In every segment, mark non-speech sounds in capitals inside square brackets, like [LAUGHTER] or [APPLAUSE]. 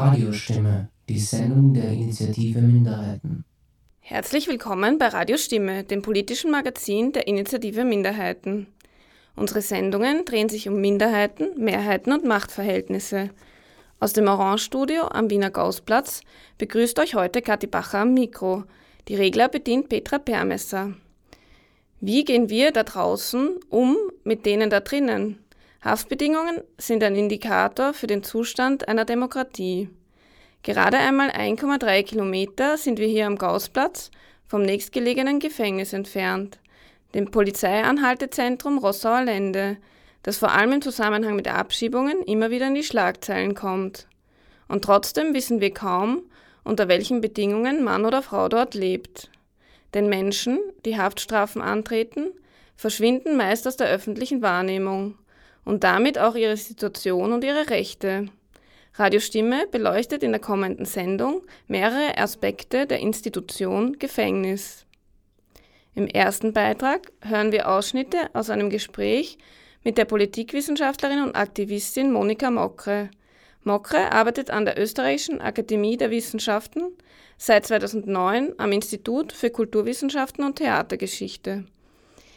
Radiostimme, die Sendung der Initiative Minderheiten. Herzlich willkommen bei Radiostimme, dem politischen Magazin der Initiative Minderheiten. Unsere Sendungen drehen sich um Minderheiten, Mehrheiten und Machtverhältnisse. Aus dem Orange-Studio am Wiener Gaußplatz begrüßt euch heute Kathi Bacher am Mikro. Die Regler bedient Petra Permesser. Wie gehen wir da draußen um mit denen da drinnen? Haftbedingungen sind ein Indikator für den Zustand einer Demokratie. Gerade einmal 1,3 Kilometer sind wir hier am Gaußplatz vom nächstgelegenen Gefängnis entfernt, dem Polizeianhaltezentrum Rossauer Lände, das vor allem im Zusammenhang mit Abschiebungen immer wieder in die Schlagzeilen kommt. Und trotzdem wissen wir kaum, unter welchen Bedingungen Mann oder Frau dort lebt. Denn Menschen, die Haftstrafen antreten, verschwinden meist aus der öffentlichen Wahrnehmung und damit auch ihre Situation und ihre Rechte. Radio Stimme beleuchtet in der kommenden Sendung mehrere Aspekte der Institution Gefängnis. Im ersten Beitrag hören wir Ausschnitte aus einem Gespräch mit der Politikwissenschaftlerin und Aktivistin Monika Mokre. Mokre arbeitet an der Österreichischen Akademie der Wissenschaften seit 2009 am Institut für Kulturwissenschaften und Theatergeschichte.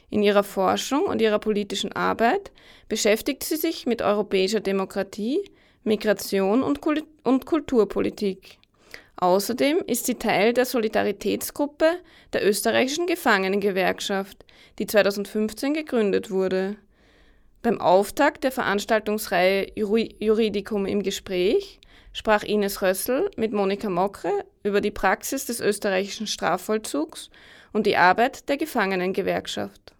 In ihrer Forschung und ihrer politischen Arbeit beschäftigt sie sich mit europäischer Demokratie, Migration und, Kult und Kulturpolitik. Außerdem ist sie Teil der Solidaritätsgruppe der österreichischen Gefangenengewerkschaft, die 2015 gegründet wurde. Beim Auftakt der Veranstaltungsreihe Juridikum im Gespräch sprach Ines Rössel mit Monika Mokre über die Praxis des österreichischen Strafvollzugs und die Arbeit der Gefangenengewerkschaft.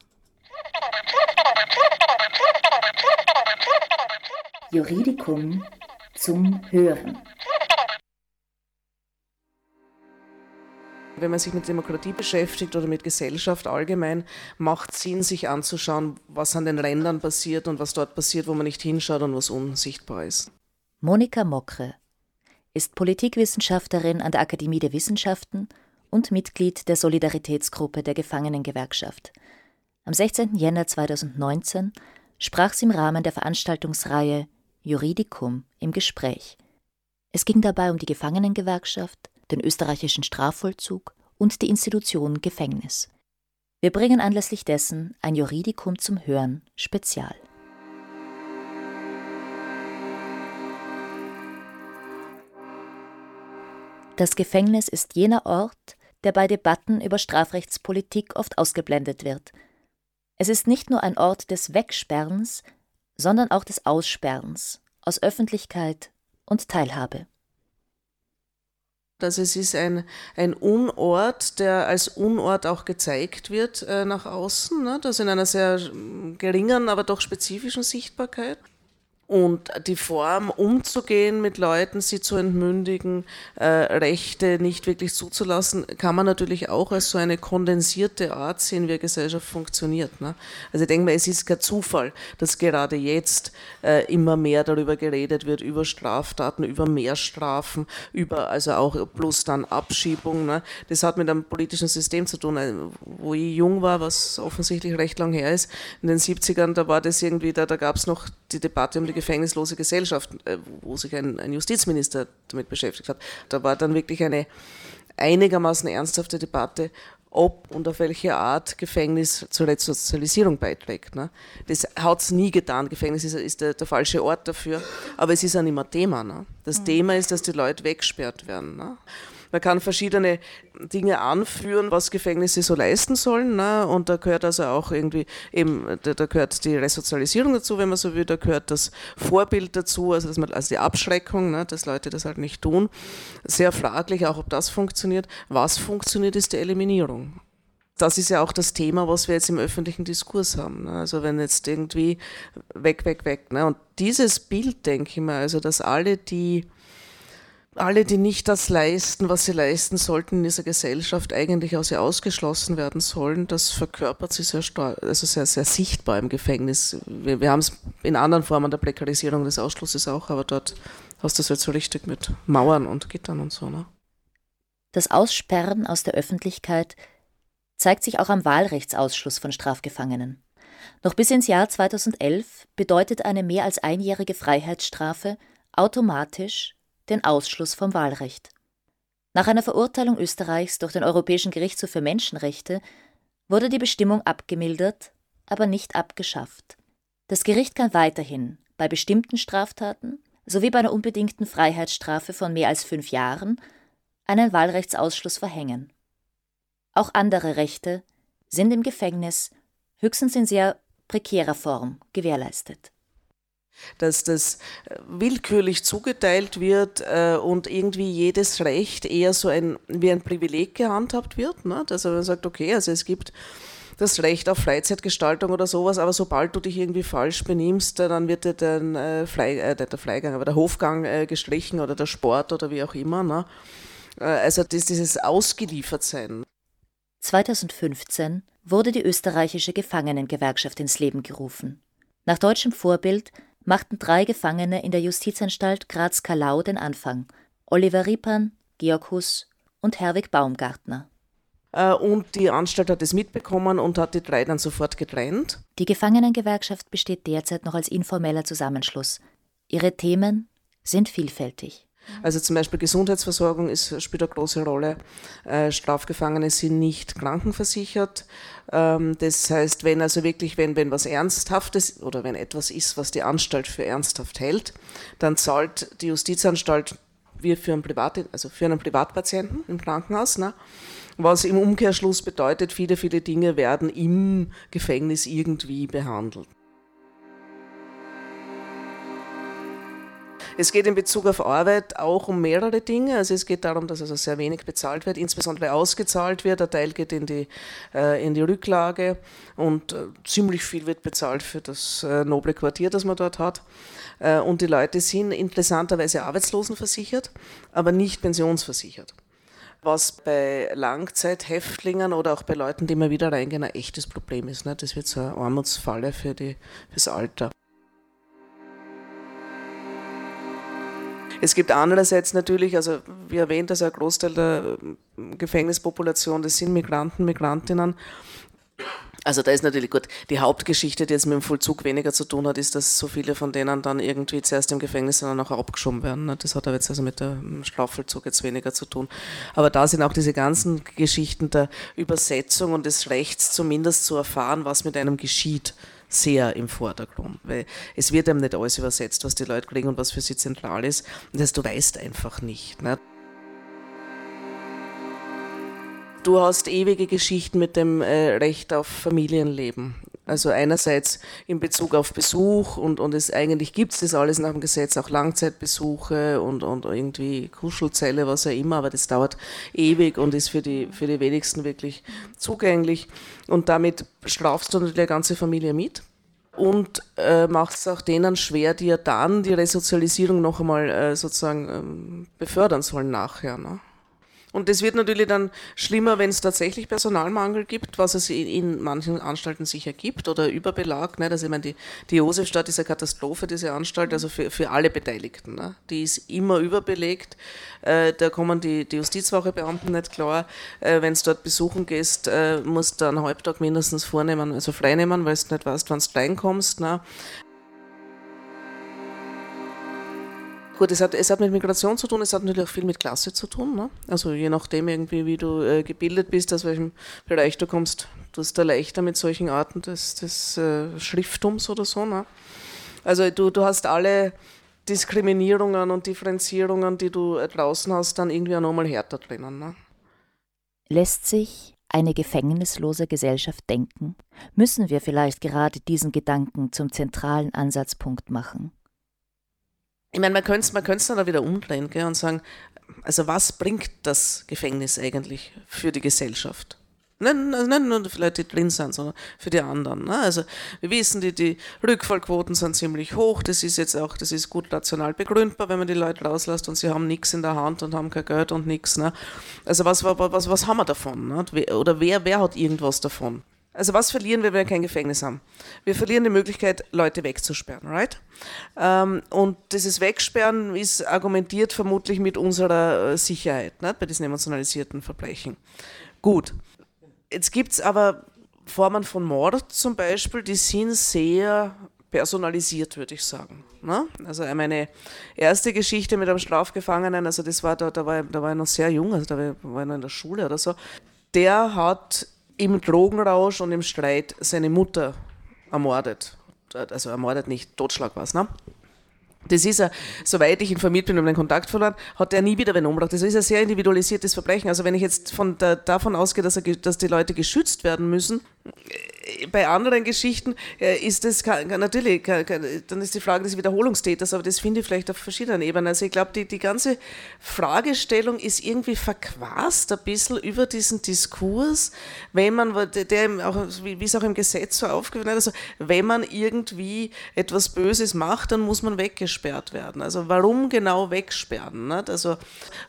Juridikum zum Hören. Wenn man sich mit Demokratie beschäftigt oder mit Gesellschaft allgemein, macht Sinn, sich anzuschauen, was an den Rändern passiert und was dort passiert, wo man nicht hinschaut und was unsichtbar ist. Monika Mokre ist Politikwissenschaftlerin an der Akademie der Wissenschaften und Mitglied der Solidaritätsgruppe der Gefangenengewerkschaft. Am 16. Jänner 2019 sprach sie im Rahmen der Veranstaltungsreihe Juridikum im Gespräch. Es ging dabei um die Gefangenengewerkschaft, den österreichischen Strafvollzug und die Institution Gefängnis. Wir bringen anlässlich dessen ein Juridikum zum Hören Spezial. Das Gefängnis ist jener Ort, der bei Debatten über Strafrechtspolitik oft ausgeblendet wird – es ist nicht nur ein Ort des Wegsperrens, sondern auch des Aussperrens aus Öffentlichkeit und Teilhabe. Also es ist ein, ein Unort, der als Unort auch gezeigt wird äh, nach außen, ne? das in einer sehr geringen, aber doch spezifischen Sichtbarkeit. Und die Form, umzugehen mit Leuten, sie zu entmündigen, äh, Rechte nicht wirklich zuzulassen, kann man natürlich auch als so eine kondensierte Art sehen, wie Gesellschaft funktioniert. Ne? Also ich denke mal, es ist kein Zufall, dass gerade jetzt äh, immer mehr darüber geredet wird, über Straftaten, über mehr Strafen, über also auch plus dann Abschiebung. Ne? Das hat mit einem politischen System zu tun. Also, wo ich jung war, was offensichtlich recht lang her ist, in den 70ern, da war das irgendwie, da, da gab es noch die Debatte um die gefängnislose Gesellschaft, äh, wo sich ein, ein Justizminister damit beschäftigt hat. Da war dann wirklich eine einigermaßen ernsthafte Debatte, ob und auf welche Art Gefängnis zur Resozialisierung beiträgt. Ne? Das hat es nie getan. Gefängnis ist, ist der, der, falsche Ort dafür, aber es ist auch nicht mehr Thema. Ne? Das mhm. Thema ist, dass die Leute weggesperrt werden. Ne? Man kann verschiedene Dinge anführen, was Gefängnisse so leisten sollen. Ne? Und da gehört also auch irgendwie eben, da, gehört die Resozialisierung dazu, wenn man so will, da gehört das Vorbild dazu, also, dass man, also die Abschreckung, ne? dass Leute das halt nicht tun. Sehr fraglich auch, ob das funktioniert. Was funktioniert, ist die Eliminierung das ist ja auch das Thema, was wir jetzt im öffentlichen Diskurs haben. Ne? Also wenn jetzt irgendwie weg, weg, weg. Ne? Und dieses Bild, denke ich mal, also dass alle, die alle, die nicht das leisten, was sie leisten sollten in dieser Gesellschaft, eigentlich aus ihr ausgeschlossen werden sollen, das verkörpert sie sehr, also sehr, sehr sichtbar im Gefängnis. Wir, wir haben es in anderen Formen der Prekarisierung des Ausschlusses auch, aber dort hast du es jetzt so richtig mit Mauern und Gittern und so. Ne? Das Aussperren aus der Öffentlichkeit zeigt sich auch am Wahlrechtsausschluss von Strafgefangenen. Noch bis ins Jahr 2011 bedeutet eine mehr als einjährige Freiheitsstrafe automatisch den Ausschluss vom Wahlrecht. Nach einer Verurteilung Österreichs durch den Europäischen Gerichtshof für Menschenrechte wurde die Bestimmung abgemildert, aber nicht abgeschafft. Das Gericht kann weiterhin bei bestimmten Straftaten sowie bei einer unbedingten Freiheitsstrafe von mehr als fünf Jahren einen Wahlrechtsausschluss verhängen. Auch andere Rechte sind im Gefängnis höchstens in sehr prekärer Form gewährleistet dass das äh, willkürlich zugeteilt wird äh, und irgendwie jedes Recht eher so ein, wie ein Privileg gehandhabt wird. Ne? Also man sagt, okay, also es gibt das Recht auf Freizeitgestaltung oder sowas, aber sobald du dich irgendwie falsch benimmst, äh, dann wird dir dein äh, Fly, äh, der Fleigang, aber der Hofgang äh, gestrichen oder der Sport oder wie auch immer. Ne? Äh, also das, dieses Ausgeliefertsein. 2015 wurde die österreichische Gefangenengewerkschaft ins Leben gerufen. Nach deutschem Vorbild machten drei Gefangene in der Justizanstalt Graz-Kallau den Anfang: Oliver Riepan, Georg Huss und Herwig Baumgartner. Äh, und die Anstalt hat es mitbekommen und hat die drei dann sofort getrennt. Die Gefangenengewerkschaft besteht derzeit noch als informeller Zusammenschluss. Ihre Themen sind vielfältig. Also zum Beispiel Gesundheitsversorgung ist, spielt eine große Rolle. Äh, Strafgefangene sind nicht krankenversichert. Ähm, das heißt, wenn also wirklich, wenn, wenn was Ernsthaftes oder wenn etwas ist, was die Anstalt für ernsthaft hält, dann zahlt die Justizanstalt wie für einen, Privat, also für einen Privatpatienten im Krankenhaus. Ne? Was im Umkehrschluss bedeutet, viele, viele Dinge werden im Gefängnis irgendwie behandelt. Es geht in Bezug auf Arbeit auch um mehrere Dinge. Also es geht darum, dass also sehr wenig bezahlt wird, insbesondere ausgezahlt wird. Der Teil geht in die, äh, in die Rücklage und äh, ziemlich viel wird bezahlt für das äh, noble Quartier, das man dort hat. Äh, und die Leute sind interessanterweise arbeitslosenversichert, aber nicht pensionsversichert was bei Langzeithäftlingen oder auch bei Leuten, die immer wieder reingehen, ein echtes Problem ist. Ne? Das wird so eine Armutsfalle für die, fürs Alter. Es gibt andererseits natürlich, also wie erwähnt, also ein Großteil der ähm, Gefängnispopulation, das sind Migranten, Migrantinnen. Also da ist natürlich gut, die Hauptgeschichte, die jetzt mit dem Vollzug weniger zu tun hat, ist, dass so viele von denen dann irgendwie zuerst im Gefängnis und dann auch abgeschoben werden. Ne? Das hat aber jetzt also mit dem Strafvollzug jetzt weniger zu tun. Aber da sind auch diese ganzen Geschichten der Übersetzung und des Rechts zumindest zu erfahren, was mit einem geschieht sehr im Vordergrund, weil es wird einem nicht alles übersetzt, was die Leute kriegen und was für sie zentral ist. Das du weißt einfach nicht. Ne? Du hast ewige Geschichten mit dem äh, Recht auf Familienleben. Also einerseits in Bezug auf Besuch und, und es eigentlich gibt es das alles nach dem Gesetz, auch Langzeitbesuche und, und irgendwie Kuschelzelle, was auch immer, aber das dauert ewig und ist für die, für die wenigsten wirklich zugänglich. Und damit strafst du natürlich die ganze Familie mit und äh, macht es auch denen schwer, die ja dann die Resozialisierung noch einmal äh, sozusagen ähm, befördern sollen nachher. Ne? Und das wird natürlich dann schlimmer, wenn es tatsächlich Personalmangel gibt, was es in, manchen Anstalten sicher gibt oder Überbelag. Ne? Also ich meine, die, die Josefstadt ist eine Katastrophe, diese Anstalt, also für, für alle Beteiligten. Ne? Die ist immer überbelegt. Äh, da kommen die, die Justizwachebeamten nicht klar. Äh, wenn du dort besuchen gehst, äh, musst du einen Halbtag mindestens vornehmen, also freinehmen, weil du nicht weißt, wann du reinkommst. Ne? Gut, es hat, es hat mit Migration zu tun, es hat natürlich auch viel mit Klasse zu tun. Ne? Also je nachdem irgendwie, wie du äh, gebildet bist, aus welchem Bereich du kommst, du hast da leichter mit solchen Arten des, des äh, Schrifttums oder so. Ne? Also du, du hast alle Diskriminierungen und Differenzierungen, die du äh, draußen hast, dann irgendwie auch nochmal härter drinnen. Ne? Lässt sich eine gefängnislose Gesellschaft denken? Müssen wir vielleicht gerade diesen Gedanken zum zentralen Ansatzpunkt machen? Ich meine, man könnte es man dann auch wieder umdrehen gell, und sagen, also was bringt das Gefängnis eigentlich für die Gesellschaft? Nicht, also nicht nur für Leute, die drin sind, sondern für die anderen. Ne? Also wir wissen, die, die Rückfallquoten sind ziemlich hoch. Das ist jetzt auch, das ist gut rational begründbar, wenn man die Leute rauslässt und sie haben nichts in der Hand und haben kein Geld und nichts. Ne? Also was, was, was haben wir davon? Ne? Oder wer, wer hat irgendwas davon? Also was verlieren wir, wenn wir kein Gefängnis haben? Wir verlieren die Möglichkeit, Leute wegzusperren, right? Ähm, und dieses Wegsperren ist argumentiert vermutlich mit unserer äh, Sicherheit ne, bei diesen emotionalisierten Verbrechen. Gut. Jetzt gibt es aber Formen von Mord zum Beispiel, die sind sehr personalisiert, würde ich sagen. Ne? Also meine erste Geschichte mit einem Strafgefangenen, also das war, da, da, war, da war ich noch sehr jung, also da war ich noch in der Schule oder so, der hat im Drogenrausch und im Streit seine Mutter ermordet. Also ermordet nicht, Totschlag war es, ne? Das ist ja, soweit ich informiert bin und den Kontakt verloren, hat er nie wieder wen umgebracht. Das ist ein sehr individualisiertes Verbrechen. Also wenn ich jetzt von der, davon ausgehe, dass, er, dass die Leute geschützt werden müssen, bei anderen Geschichten äh, ist das natürlich, dann ist die Frage des Wiederholungstäters, aber das finde ich vielleicht auf verschiedenen Ebenen. Also ich glaube, die, die ganze Fragestellung ist irgendwie verquast ein bisschen über diesen Diskurs, wenn man, der auch, wie es auch im Gesetz so aufgeführt wird, also wenn man irgendwie etwas Böses macht, dann muss man weggesperrt werden. Also warum genau wegsperren? Nicht? Also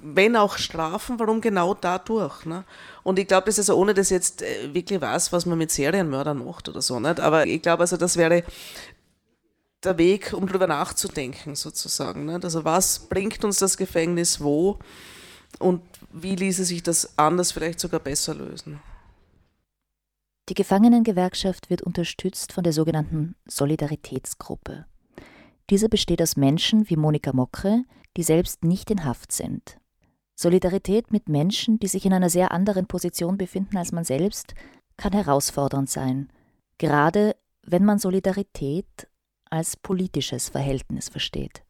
wenn auch strafen, warum genau dadurch? Nicht? Und ich glaube, das ist also ohne das jetzt äh, wirklich weiß, was man mit Serienmördern macht oder so, nicht? Aber ich glaube, also das wäre der Weg, um darüber nachzudenken, sozusagen. Nicht? Also was bringt uns das Gefängnis wo und wie ließe sich das anders vielleicht sogar besser lösen? Die Gefangenengewerkschaft wird unterstützt von der sogenannten Solidaritätsgruppe. Diese besteht aus Menschen wie Monika Mokre, die selbst nicht in Haft sind. Solidarität mit Menschen, die sich in einer sehr anderen Position befinden als man selbst, kann herausfordernd sein, gerade wenn man Solidarität als politisches Verhältnis versteht.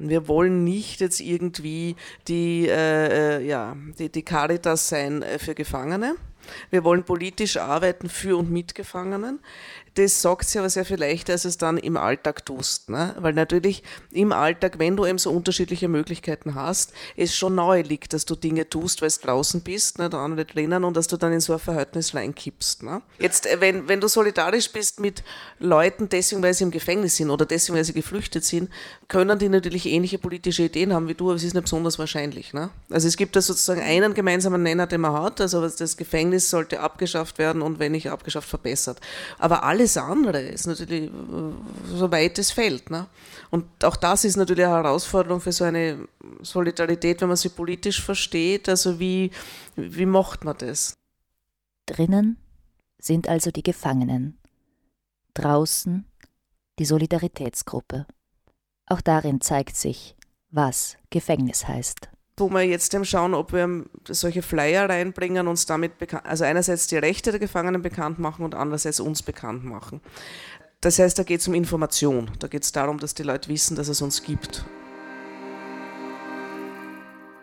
Wir wollen nicht jetzt irgendwie die, äh, äh ja, die, die Caritas sein äh, für Gefangene. Wir wollen politisch arbeiten für und mit Gefangenen das sagt sie aber sehr viel leichter, als es dann im Alltag tust. Ne? Weil natürlich im Alltag, wenn du eben so unterschiedliche Möglichkeiten hast, es schon nahe liegt, dass du Dinge tust, weil du draußen bist, ne, der andere drinnen und dass du dann in so ein Verhältnis reinkippst. Ne? Jetzt, äh, wenn, wenn du solidarisch bist mit Leuten, deswegen, weil sie im Gefängnis sind oder deswegen, weil sie geflüchtet sind, können die natürlich ähnliche politische Ideen haben wie du, aber es ist nicht besonders wahrscheinlich. Ne? Also es gibt da sozusagen einen gemeinsamen Nenner, den man hat, also das Gefängnis sollte abgeschafft werden und wenn nicht abgeschafft, verbessert. Aber alles alles andere ist natürlich äh, so weites Feld. Ne? Und auch das ist natürlich eine Herausforderung für so eine Solidarität, wenn man sie politisch versteht. Also wie, wie macht man das? Drinnen sind also die Gefangenen, draußen die Solidaritätsgruppe. Auch darin zeigt sich, was Gefängnis heißt wo wir jetzt schauen, ob wir solche Flyer reinbringen, uns damit also einerseits die Rechte der Gefangenen bekannt machen und andererseits uns bekannt machen. Das heißt, da geht es um Information. Da geht es darum, dass die Leute wissen, dass es uns gibt.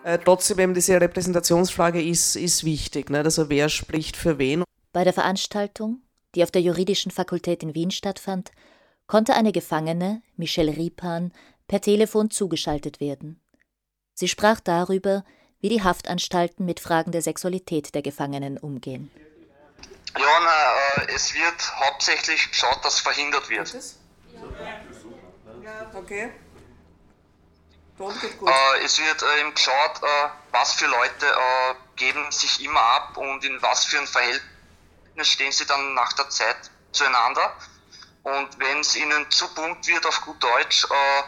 Äh, trotzdem eben diese Repräsentationsfrage ist, ist wichtig. Ne? Also wer spricht für wen? Bei der Veranstaltung, die auf der Juridischen Fakultät in Wien stattfand, konnte eine Gefangene, Michelle Ripan, per Telefon zugeschaltet werden. Sie sprach darüber, wie die Haftanstalten mit Fragen der Sexualität der Gefangenen umgehen. Ja, na, äh, es wird hauptsächlich geschaut, dass verhindert wird. Ja, okay. Äh, es wird äh, eben geschaut, äh, was für Leute äh, geben sich immer ab und in was für ein Verhältnis stehen sie dann nach der Zeit zueinander. Und wenn es ihnen zu bunt wird auf gut Deutsch, äh,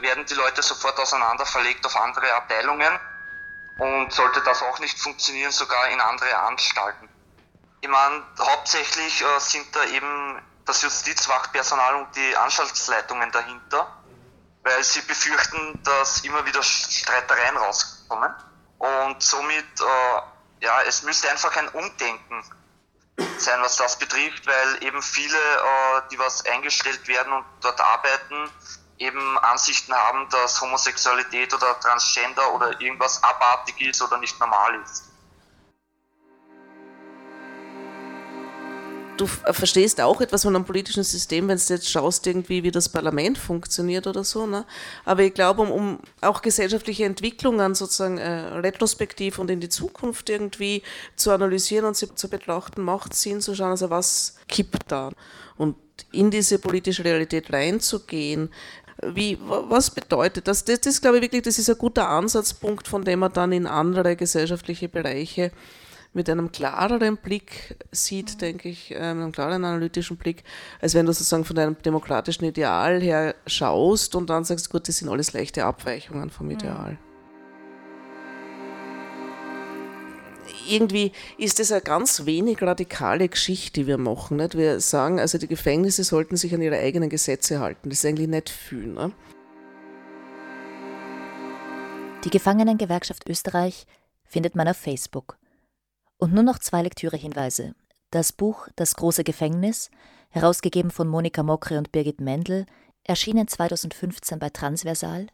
werden die Leute sofort auseinander verlegt auf andere Abteilungen und sollte das auch nicht funktionieren, sogar in andere Anstalten. Ich meine, hauptsächlich äh, sind da eben das Justizwachpersonal und die Anstaltsleitungen dahinter, weil sie befürchten, dass immer wieder Streitereien rauskommen. Und somit, äh, ja, es müsste einfach ein Umdenken sein, was das betrifft, weil eben viele, äh, die was eingestellt werden und dort arbeiten, eben Ansichten haben, dass Homosexualität oder Transgender oder irgendwas abartig ist oder nicht normal ist. Du verstehst auch etwas von einem politischen System, wenn du jetzt schaust, irgendwie, wie das Parlament funktioniert oder so. Ne? Aber ich glaube, um, um auch gesellschaftliche Entwicklungen sozusagen äh, retrospektiv und in die Zukunft irgendwie zu analysieren und sie zu betrachten, macht Sinn zu schauen, also was kippt da. Und in diese politische Realität reinzugehen, wie, was bedeutet das? das? Das glaube ich wirklich, das ist ein guter Ansatzpunkt, von dem man dann in andere gesellschaftliche Bereiche mit einem klareren Blick sieht, denke ich, ähm, einem klareren analytischen Blick, als wenn du sozusagen von deinem demokratischen Ideal her schaust und dann sagst, gut, das sind alles leichte Abweichungen vom Ideal. Irgendwie ist es eine ganz wenig radikale Geschichte, die wir machen. Nicht? Wir sagen, also die Gefängnisse sollten sich an ihre eigenen Gesetze halten. Das ist eigentlich nicht viel. Ne? Die Gefangenengewerkschaft Österreich findet man auf Facebook. Und nur noch zwei Lektürehinweise. Das Buch Das große Gefängnis, herausgegeben von Monika Mokre und Birgit Mendel, erschienen 2015 bei Transversal,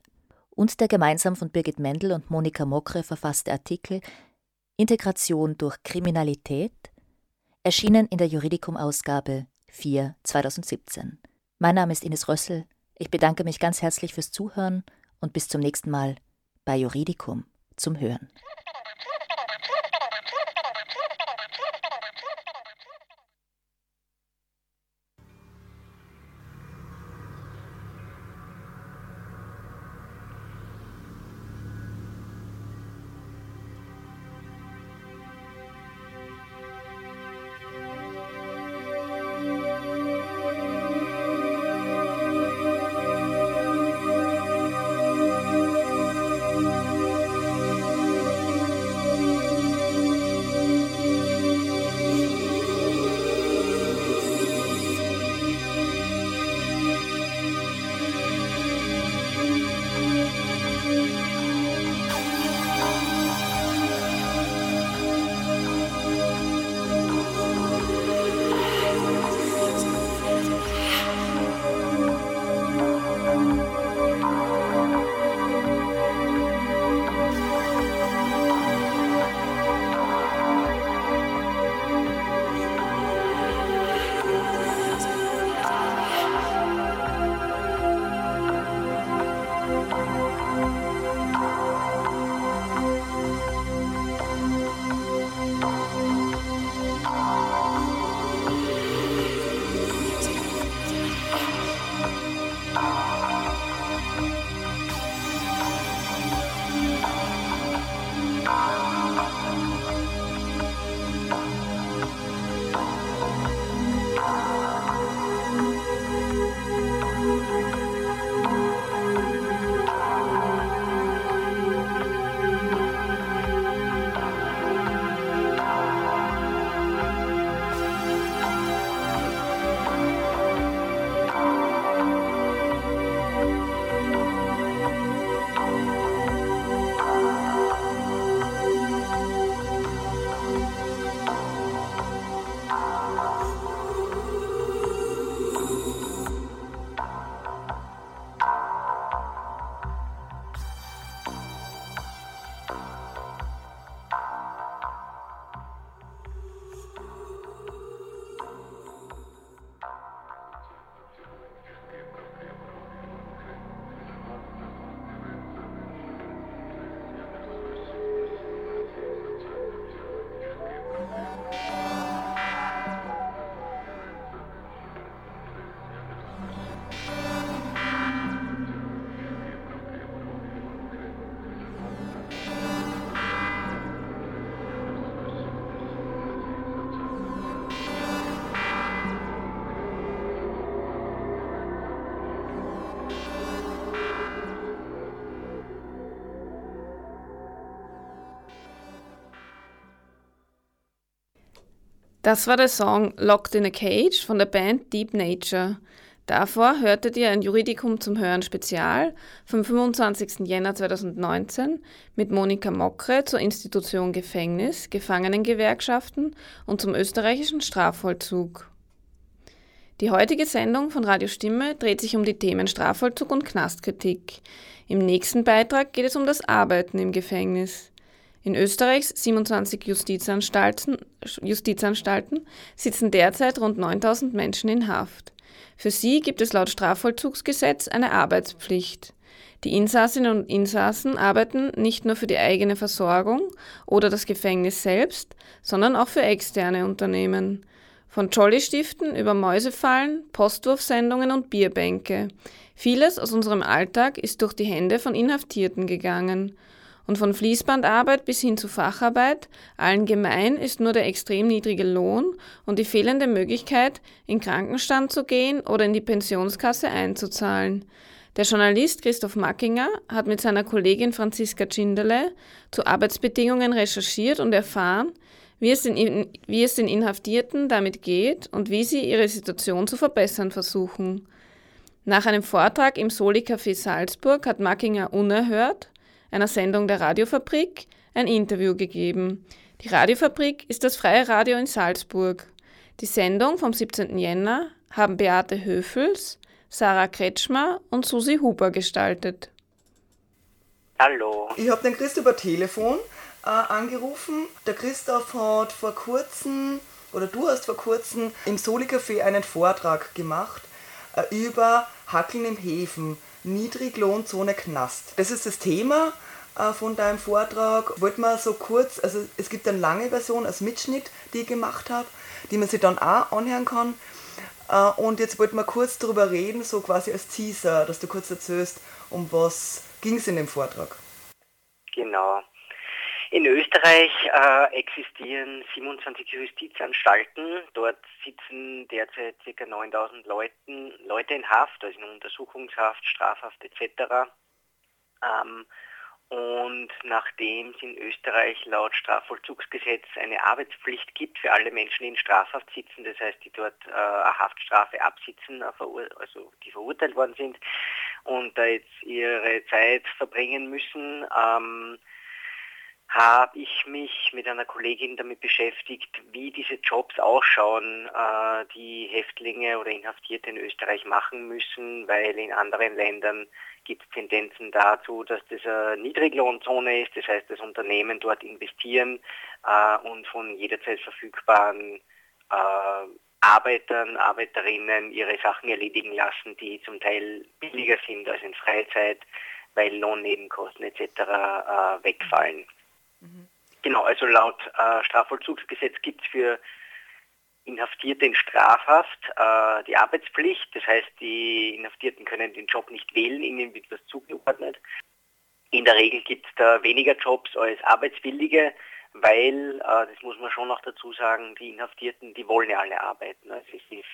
und der gemeinsam von Birgit Mendel und Monika Mokre verfasste Artikel Integration durch Kriminalität, erschienen in der Juridikum-Ausgabe 4 2017. Mein Name ist Ines Rössel. Ich bedanke mich ganz herzlich fürs Zuhören und bis zum nächsten Mal bei Juridikum zum Hören. Das war der Song Locked in a Cage von der Band Deep Nature. Davor hörtet ihr ein Juridikum zum Hören Spezial vom 25. Jänner 2019 mit Monika Mockre zur Institution Gefängnis, Gefangenengewerkschaften und zum österreichischen Strafvollzug. Die heutige Sendung von Radio Stimme dreht sich um die Themen Strafvollzug und Knastkritik. Im nächsten Beitrag geht es um das Arbeiten im Gefängnis. In Österreichs 27 Justizanstalten, Justizanstalten sitzen derzeit rund 9000 Menschen in Haft. Für sie gibt es laut Strafvollzugsgesetz eine Arbeitspflicht. Die Insassinnen und Insassen arbeiten nicht nur für die eigene Versorgung oder das Gefängnis selbst, sondern auch für externe Unternehmen. Von Jolly-Stiften über Mäusefallen, Postwurfsendungen und Bierbänke. Vieles aus unserem Alltag ist durch die Hände von Inhaftierten gegangen. Und von Fließbandarbeit bis hin zu Facharbeit, allen gemein ist nur der extrem niedrige Lohn und die fehlende Möglichkeit, in Krankenstand zu gehen oder in die Pensionskasse einzuzahlen. Der Journalist Christoph Mackinger hat mit seiner Kollegin Franziska Tschinderle zu Arbeitsbedingungen recherchiert und erfahren, wie es, den, wie es den Inhaftierten damit geht und wie sie ihre Situation zu verbessern versuchen. Nach einem Vortrag im Soli-Café Salzburg hat Mackinger unerhört, einer Sendung der Radiofabrik, ein Interview gegeben. Die Radiofabrik ist das freie Radio in Salzburg. Die Sendung vom 17. Jänner haben Beate Höfels, Sarah Kretschmer und Susi Huber gestaltet. Hallo. Ich habe den Christoph per Telefon äh, angerufen. Der Christoph hat vor kurzem, oder du hast vor kurzem im Soli-Café einen Vortrag gemacht äh, über Hackeln im Häfen, Niedriglohnzone Knast. Das ist das Thema äh, von deinem Vortrag. Wollte mal so kurz, also es gibt eine lange Version als Mitschnitt, die ich gemacht habe, die man sich dann auch anhören kann. Äh, und jetzt wollten wir kurz darüber reden, so quasi als Teaser, dass du kurz erzählst, um was ging es in dem Vortrag. Genau. In Österreich äh, existieren 27 Justizanstalten. Dort sitzen derzeit ca. 9000 Leuten, Leute in Haft, also in Untersuchungshaft, Strafhaft etc. Ähm, und nachdem es in Österreich laut Strafvollzugsgesetz eine Arbeitspflicht gibt für alle Menschen, die in Strafhaft sitzen, das heißt, die dort äh, eine Haftstrafe absitzen, also die verurteilt worden sind und da jetzt ihre Zeit verbringen müssen, ähm, habe ich mich mit einer Kollegin damit beschäftigt, wie diese Jobs ausschauen, äh, die Häftlinge oder Inhaftierte in Österreich machen müssen, weil in anderen Ländern gibt es Tendenzen dazu, dass das eine Niedriglohnzone ist, das heißt, dass Unternehmen dort investieren äh, und von jederzeit verfügbaren äh, Arbeitern, Arbeiterinnen ihre Sachen erledigen lassen, die zum Teil billiger sind als in Freizeit, weil Lohnnebenkosten etc. Äh, wegfallen. Genau, also laut äh, Strafvollzugsgesetz gibt es für Inhaftierte in Strafhaft äh, die Arbeitspflicht. Das heißt, die Inhaftierten können den Job nicht wählen, ihnen wird was zugeordnet. In der Regel gibt es da weniger Jobs als Arbeitswillige, weil, äh, das muss man schon noch dazu sagen, die Inhaftierten, die wollen ja alle arbeiten. Also es, ist,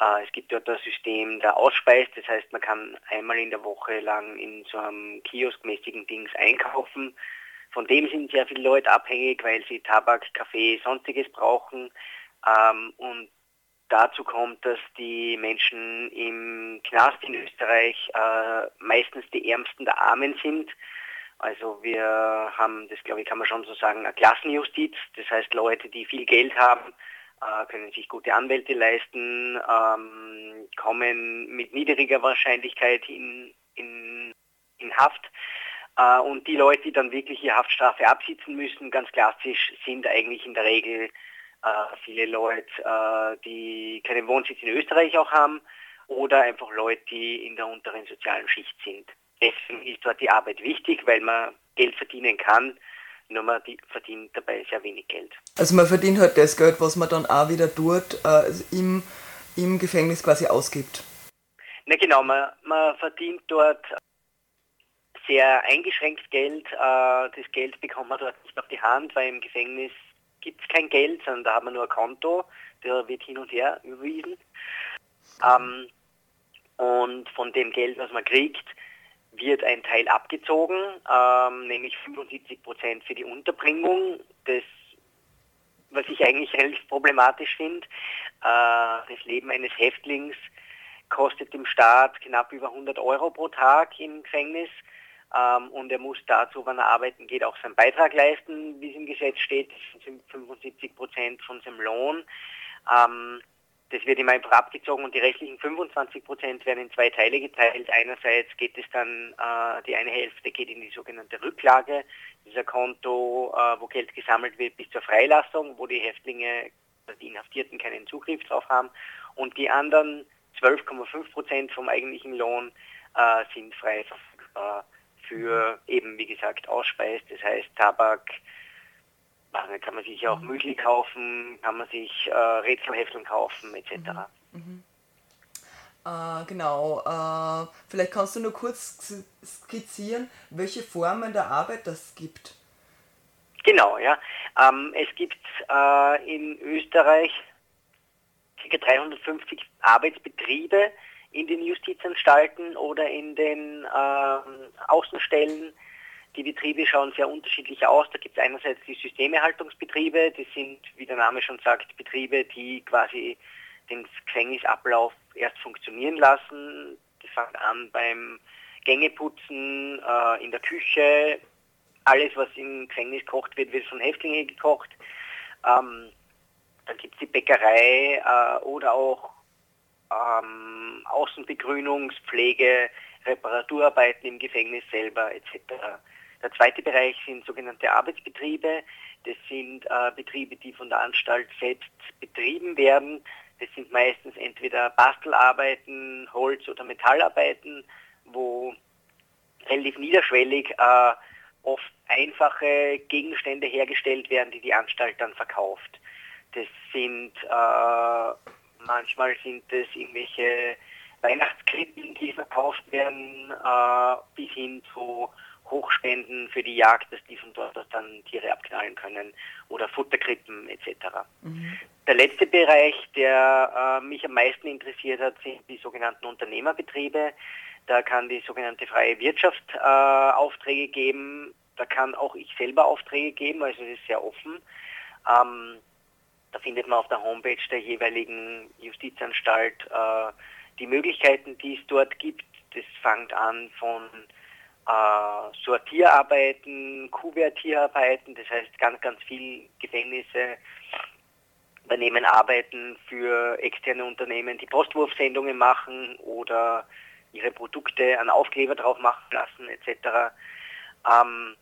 äh, es gibt dort das System der Ausspeis, das heißt, man kann einmal in der Woche lang in so einem kioskmäßigen Dings einkaufen von dem sind sehr viele Leute abhängig, weil sie Tabak, Kaffee, sonstiges brauchen. Ähm, und dazu kommt, dass die Menschen im Knast in Österreich äh, meistens die Ärmsten der Armen sind. Also wir haben, das glaube ich, kann man schon so sagen, eine Klassenjustiz. Das heißt, Leute, die viel Geld haben, äh, können sich gute Anwälte leisten, ähm, kommen mit niedriger Wahrscheinlichkeit in, in, in Haft. Äh, und die Leute, die dann wirklich ihre Haftstrafe absitzen müssen, ganz klassisch, sind eigentlich in der Regel äh, viele Leute, äh, die keinen Wohnsitz in Österreich auch haben oder einfach Leute, die in der unteren sozialen Schicht sind. Deswegen ist dort die Arbeit wichtig, weil man Geld verdienen kann, nur man verdient dabei sehr wenig Geld. Also man verdient halt das Geld, was man dann auch wieder dort äh, im, im Gefängnis quasi ausgibt. Na genau, man, man verdient dort sehr eingeschränkt Geld. Äh, das Geld bekommt man dort nicht auf die Hand, weil im Gefängnis gibt es kein Geld, sondern da haben wir nur ein Konto, der wird hin und her überwiesen. Ähm, und von dem Geld, was man kriegt, wird ein Teil abgezogen, ähm, nämlich 75 Prozent für die Unterbringung. Das, was ich eigentlich relativ problematisch finde. Äh, das Leben eines Häftlings kostet dem Staat knapp über 100 Euro pro Tag im Gefängnis. Ähm, und er muss dazu, wenn er arbeiten geht, auch seinen Beitrag leisten, wie es im Gesetz steht. Das sind 75 Prozent von seinem Lohn. Ähm, das wird ihm einfach abgezogen und die restlichen 25 Prozent werden in zwei Teile geteilt. Einerseits geht es dann, äh, die eine Hälfte geht in die sogenannte Rücklage, dieser Konto, äh, wo Geld gesammelt wird bis zur Freilassung, wo die Häftlinge, also die Inhaftierten keinen Zugriff drauf haben. Und die anderen 12,5 Prozent vom eigentlichen Lohn äh, sind frei verfügbar für eben, wie gesagt, Ausspeis, das heißt Tabak, dann kann man sich auch mhm. Müsli kaufen, kann man sich äh, Rätselhefteln kaufen, etc. Mhm. mhm. Äh, genau. Äh, vielleicht kannst du nur kurz skizzieren, welche Formen der Arbeit das gibt. Genau, ja. Ähm, es gibt äh, in Österreich ca. 350 Arbeitsbetriebe in den Justizanstalten oder in den ähm, Außenstellen. Die Betriebe schauen sehr unterschiedlich aus. Da gibt es einerseits die Systemerhaltungsbetriebe, das sind, wie der Name schon sagt, Betriebe, die quasi den Gefängnisablauf erst funktionieren lassen. Das fängt an beim Gängeputzen, äh, in der Küche. Alles, was im Gefängnis gekocht wird, wird von Häftlingen gekocht. Ähm, dann gibt es die Bäckerei äh, oder auch ähm, Außenbegrünungspflege, Reparaturarbeiten im Gefängnis selber etc. Der zweite Bereich sind sogenannte Arbeitsbetriebe. Das sind äh, Betriebe, die von der Anstalt selbst betrieben werden. Das sind meistens entweder Bastelarbeiten, Holz- oder Metallarbeiten, wo relativ niederschwellig äh, oft einfache Gegenstände hergestellt werden, die die Anstalt dann verkauft. Das sind äh, manchmal sind es irgendwelche Weihnachtskrippen, die verkauft werden, äh, bis hin zu Hochspenden für die Jagd, dass die von dort aus dann Tiere abknallen können oder Futterkrippen etc. Mhm. Der letzte Bereich, der äh, mich am meisten interessiert hat, sind die sogenannten Unternehmerbetriebe. Da kann die sogenannte freie Wirtschaft äh, Aufträge geben. Da kann auch ich selber Aufträge geben, also es ist sehr offen. Ähm, da findet man auf der Homepage der jeweiligen Justizanstalt äh, die Möglichkeiten, die es dort gibt. Das fängt an von äh, Sortierarbeiten, Kuvertierarbeiten, das heißt ganz, ganz viel Gefängnisse übernehmen Arbeiten für externe Unternehmen, die Postwurfsendungen machen oder ihre Produkte an Aufkleber drauf machen lassen etc. Ähm,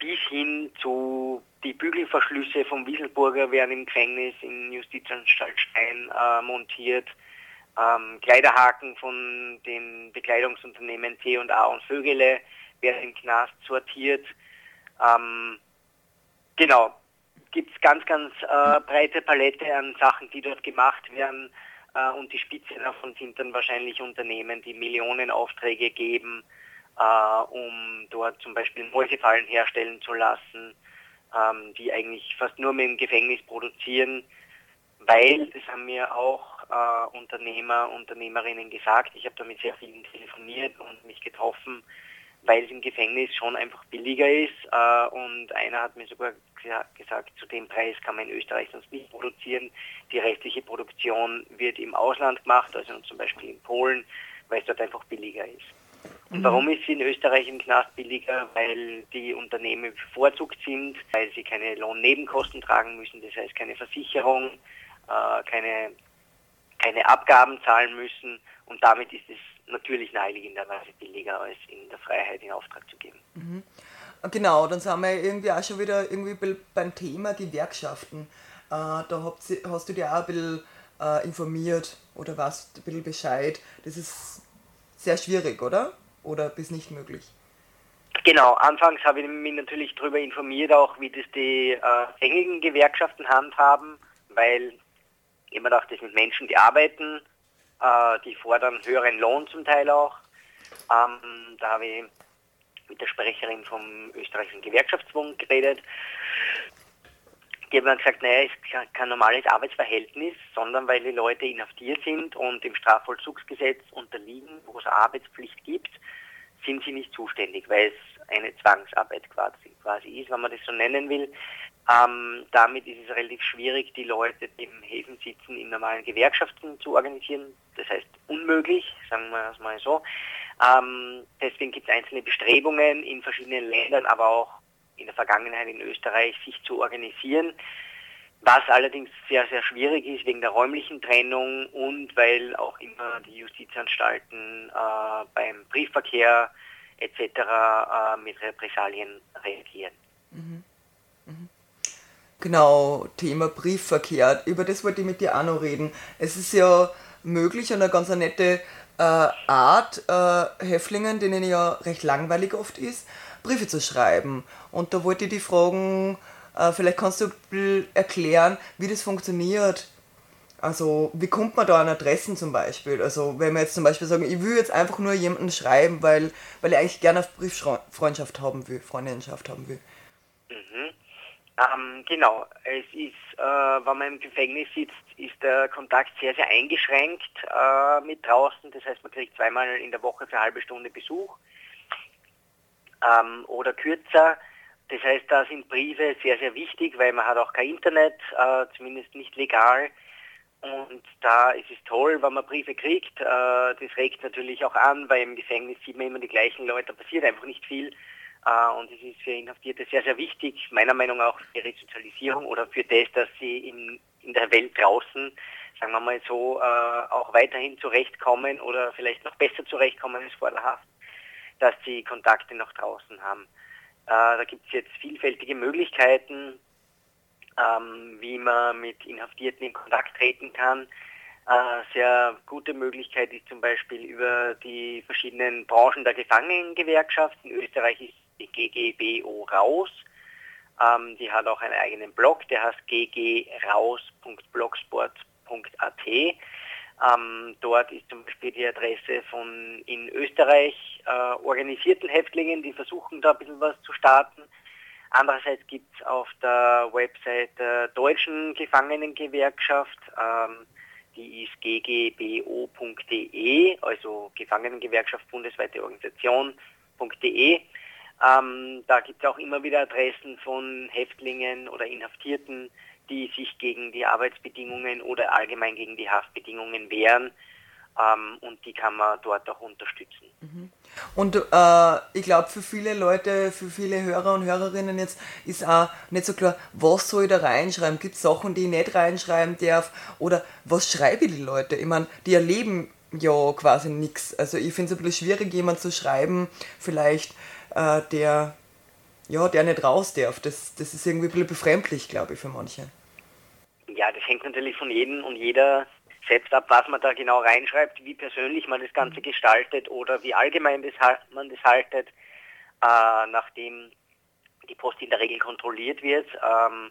bis hin zu die Bügelverschlüsse vom Wieselburger werden im Gefängnis in Justizanstalt Stein äh, montiert. Ähm, Kleiderhaken von den Bekleidungsunternehmen T und A und Vögele werden im Knast sortiert. Ähm, genau, gibt es ganz, ganz äh, breite Palette an Sachen, die dort gemacht werden. Äh, und die Spitze davon sind dann wahrscheinlich Unternehmen, die Millionenaufträge geben, äh, um dort zum Beispiel Mäusefallen herstellen zu lassen, ähm, die eigentlich fast nur mit dem Gefängnis produzieren, weil, das haben mir auch äh, Unternehmer, Unternehmerinnen gesagt, ich habe da mit sehr vielen telefoniert und mich getroffen, weil es im Gefängnis schon einfach billiger ist. Äh, und einer hat mir sogar gesagt, zu dem Preis kann man in Österreich sonst nicht produzieren. Die restliche Produktion wird im Ausland gemacht, also zum Beispiel in Polen, weil es dort einfach billiger ist. Und mhm. warum ist sie in Österreich im Knast billiger? Weil die Unternehmen bevorzugt sind, weil sie keine Lohnnebenkosten tragen müssen, das heißt keine Versicherung, äh, keine, keine Abgaben zahlen müssen und damit ist es natürlich naheliegenderweise billiger, als in der Freiheit in Auftrag zu geben. Mhm. Genau, dann sind wir irgendwie auch schon wieder irgendwie beim Thema Gewerkschaften. Äh, da hast du dir auch ein bisschen äh, informiert oder weißt ein bisschen Bescheid. Das ist sehr schwierig, oder? Oder bis nicht möglich? Genau, anfangs habe ich mich natürlich darüber informiert, auch wie das die äh, gängigen Gewerkschaften handhaben, weil immer dachte, das sind Menschen, die arbeiten, äh, die fordern höheren Lohn zum Teil auch. Ähm, da habe ich mit der Sprecherin vom österreichischen Gewerkschaftsbund geredet. Die haben dann gesagt, naja, ist kein normales Arbeitsverhältnis, sondern weil die Leute inhaftiert sind und dem Strafvollzugsgesetz unterliegen, wo es Arbeitspflicht gibt, sind sie nicht zuständig, weil es eine Zwangsarbeit quasi, quasi ist, wenn man das so nennen will. Ähm, damit ist es relativ schwierig, die Leute, die im Häfen sitzen, in normalen Gewerkschaften zu organisieren. Das heißt unmöglich, sagen wir es mal so. Ähm, deswegen gibt es einzelne Bestrebungen in verschiedenen Ländern, aber auch in der Vergangenheit in Österreich, sich zu organisieren. Was allerdings sehr, sehr schwierig ist wegen der räumlichen Trennung und weil auch immer die Justizanstalten äh, beim Briefverkehr etc. Äh, mit Repressalien reagieren. Mhm. Mhm. Genau, Thema Briefverkehr. Über das wollte ich mit dir auch noch reden. Es ist ja möglich und eine ganz nette äh, Art, äh, Häftlingen, denen ja recht langweilig oft ist, Briefe zu schreiben. Und da wollte ich die fragen, äh, vielleicht kannst du erklären, wie das funktioniert. Also wie kommt man da an Adressen zum Beispiel? Also wenn wir jetzt zum Beispiel sagen, ich will jetzt einfach nur jemanden schreiben, weil, weil ich eigentlich gerne eine Brieffreundschaft haben will, Freundschaft haben will. Mhm. Ähm, genau, es ist, äh, wenn man im Gefängnis sitzt, ist der Kontakt sehr, sehr eingeschränkt äh, mit draußen. Das heißt, man kriegt zweimal in der Woche für eine halbe Stunde Besuch ähm, oder kürzer. Das heißt, da sind Briefe sehr, sehr wichtig, weil man hat auch kein Internet, äh, zumindest nicht legal. Und da ist es toll, wenn man Briefe kriegt. Äh, das regt natürlich auch an, weil im Gefängnis sieht man immer die gleichen Leute, da passiert einfach nicht viel. Äh, und es ist für Inhaftierte sehr, sehr wichtig, meiner Meinung nach auch für ihre Sozialisierung oder für das, dass sie in, in der Welt draußen, sagen wir mal so, äh, auch weiterhin zurechtkommen oder vielleicht noch besser zurechtkommen als vor der Haft, dass sie Kontakte nach draußen haben. da gibt es jetzt vielfältige Möglichkeiten, ähm, wie man mit Inhaftierten in Kontakt treten kann. Äh, sehr gute Möglichkeit ist zum Beispiel über die verschiedenen Branchen der Gefangenengewerkschaft. In Österreich ist die GGBO raus. Ähm, die hat auch einen eigenen Blog, der heißt ggraus.blogsport.at. Ähm, dort ist zum Beispiel die Adresse von in Österreich äh, organisierten Häftlingen, die versuchen da ein bisschen was zu starten. Andererseits gibt es auf der Website der Deutschen Gefangenengewerkschaft, ähm, die ist ggbo.de, also Gefangenengewerkschaft bundesweite Organisation.de. Ähm, da gibt es auch immer wieder Adressen von Häftlingen oder Inhaftierten, die sich gegen die Arbeitsbedingungen oder allgemein gegen die Haftbedingungen wehren. Ähm, und die kann man dort auch unterstützen. Mhm. Und äh, ich glaube, für viele Leute, für viele Hörer und Hörerinnen jetzt ist auch nicht so klar, was soll ich da reinschreiben? Gibt es Sachen, die ich nicht reinschreiben darf? Oder was schreibe ich die Leute? Ich meine, die erleben ja quasi nichts. Also ich finde es ein bisschen schwierig, jemand zu schreiben, vielleicht, äh, der, ja, der nicht raus darf. Das, das ist irgendwie ein bisschen befremdlich, glaube ich, für manche. Ja, das hängt natürlich von jedem und jeder selbst ab, was man da genau reinschreibt, wie persönlich man das Ganze mhm. gestaltet oder wie allgemein das, man das haltet, äh, nachdem die Post in der Regel kontrolliert wird, ähm,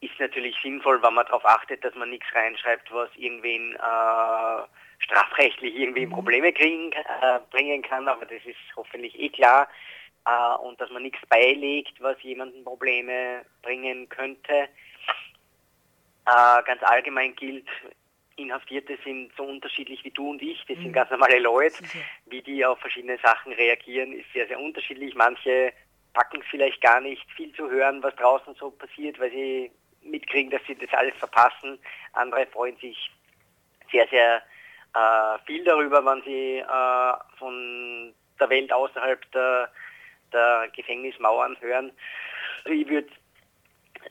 ist natürlich sinnvoll, wenn man darauf achtet, dass man nichts reinschreibt, was irgendwen äh, strafrechtlich irgendwie mhm. Probleme kriegen, äh, bringen kann, aber das ist hoffentlich eh klar. Äh, und dass man nichts beilegt, was jemanden Probleme bringen könnte. Äh, ganz allgemein gilt, Inhaftierte sind so unterschiedlich wie du und ich. Das mhm. sind ganz normale Leute. Wie die auf verschiedene Sachen reagieren, ist sehr, sehr unterschiedlich. Manche packen es vielleicht gar nicht, viel zu hören, was draußen so passiert, weil sie mitkriegen, dass sie das alles verpassen. Andere freuen sich sehr, sehr äh, viel darüber, wenn sie äh, von der Welt außerhalb der, der Gefängnismauern hören. Also ich würde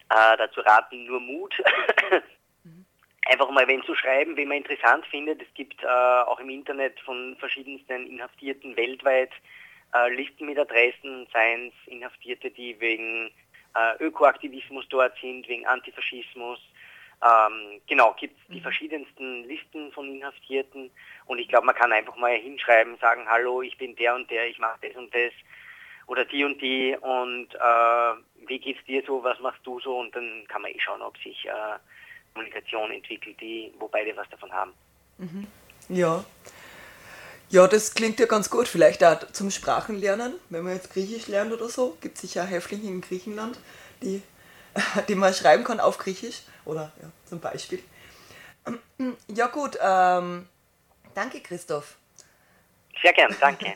äh, dazu raten, nur Mut. [LAUGHS] Mhm. Einfach mal wenn zu schreiben, wenn man interessant findet. Es gibt äh, auch im Internet von verschiedensten Inhaftierten weltweit äh, Listen mit Adressen, seien es Inhaftierte, die wegen äh, Ökoaktivismus dort sind, wegen Antifaschismus. Ähm, genau, gibt es die mhm. verschiedensten Listen von Inhaftierten und ich glaube, man kann einfach mal hinschreiben, sagen, hallo, ich bin der und der, ich mache das und das oder die und die und äh, wie geht's dir so, was machst du so und dann kann man eh schauen, ob sich äh, Kommunikation entwickelt, die, wo beide was davon haben. Mhm. Ja. Ja, das klingt ja ganz gut. Vielleicht auch zum Sprachenlernen, wenn man jetzt Griechisch lernt oder so. Gibt es sicher Häftlinge in Griechenland, die, [LAUGHS] die man schreiben kann auf Griechisch. Oder ja, zum Beispiel. [CLEARS THROAT] Ja gut, ähm, danke Christoph. Sehr gern, danke.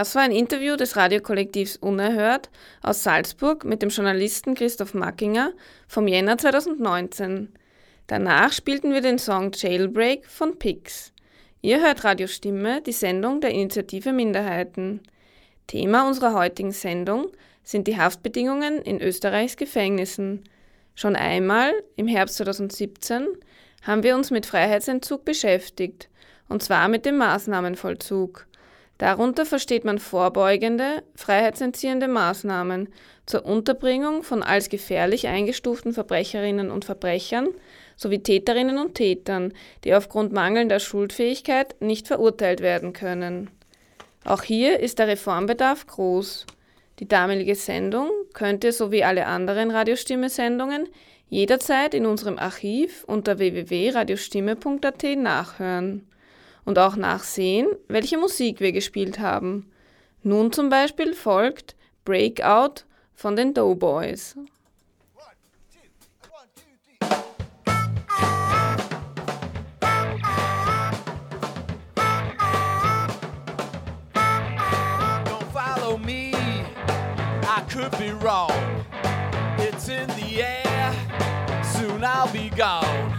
Das war ein Interview des Radiokollektivs Unerhört aus Salzburg mit dem Journalisten Christoph Mackinger vom Jänner 2019. Danach spielten wir den Song Jailbreak von Pix. Ihr hört Radiostimme, die Sendung der Initiative Minderheiten. Thema unserer heutigen Sendung sind die Haftbedingungen in Österreichs Gefängnissen. Schon einmal, im Herbst 2017, haben wir uns mit Freiheitsentzug beschäftigt, und zwar mit dem Maßnahmenvollzug. Darunter versteht man vorbeugende, freiheitsentziehende Maßnahmen zur Unterbringung von als gefährlich eingestuften Verbrecherinnen und Verbrechern sowie Täterinnen und Tätern, die aufgrund mangelnder Schuldfähigkeit nicht verurteilt werden können. Auch hier ist der Reformbedarf groß. Die damalige Sendung könnt ihr sowie alle anderen Radiostimme-Sendungen jederzeit in unserem Archiv unter www.radiostimme.at nachhören und auch nachsehen, welche Musik wir gespielt haben. Nun zum Beispiel folgt Breakout von den Doughboys. could be wrong. It's in the air, soon I'll be gone.